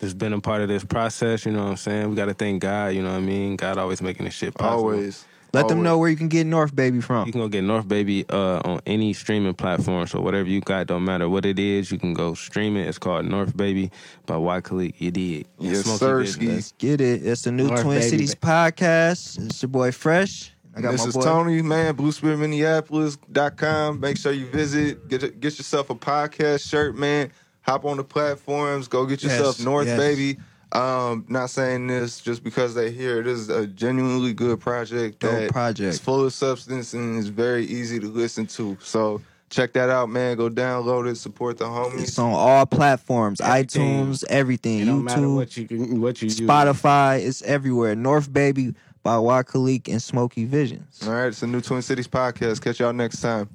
that's been a part of this process. You know what I'm saying? We got to thank God. You know what I mean? God always making this shit possible. Always. Let them know where you can get North Baby from. You can go get North Baby uh, on any streaming platform. So whatever you got, don't matter what it is, you can go stream it. It's called North Baby by Why Khaliq. You did. Yes, sir, Let's get it. It's the new North Twin Baby. Cities podcast. It's your boy Fresh. I got this my is boy. Toney, man. BlueSphereMinneapolis.com. Make sure you visit. Get get yourself a podcast shirt, man. Hop on the platforms. Go get yourself Yes, North yes. Baby. Um, not saying this just because they hear it. This is a genuinely good project. Dope project. It's full of substance and it's very easy to listen to. So check that out, man. Go download it. Support the homies. It's on all platforms, Everything. iTunes, everything, It don't matter YouTube, what you can, what you use. Spotify. It's everywhere. North Baby by Why Khaliq and Smokey Visions. All right, it's a new Twin Cities podcast. Catch y'all next time.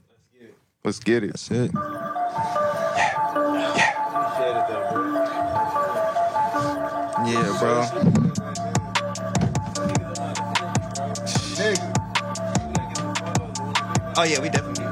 Let's get it. Let's get it. That's it. Yeah, bro. Oh yeah, we definitely.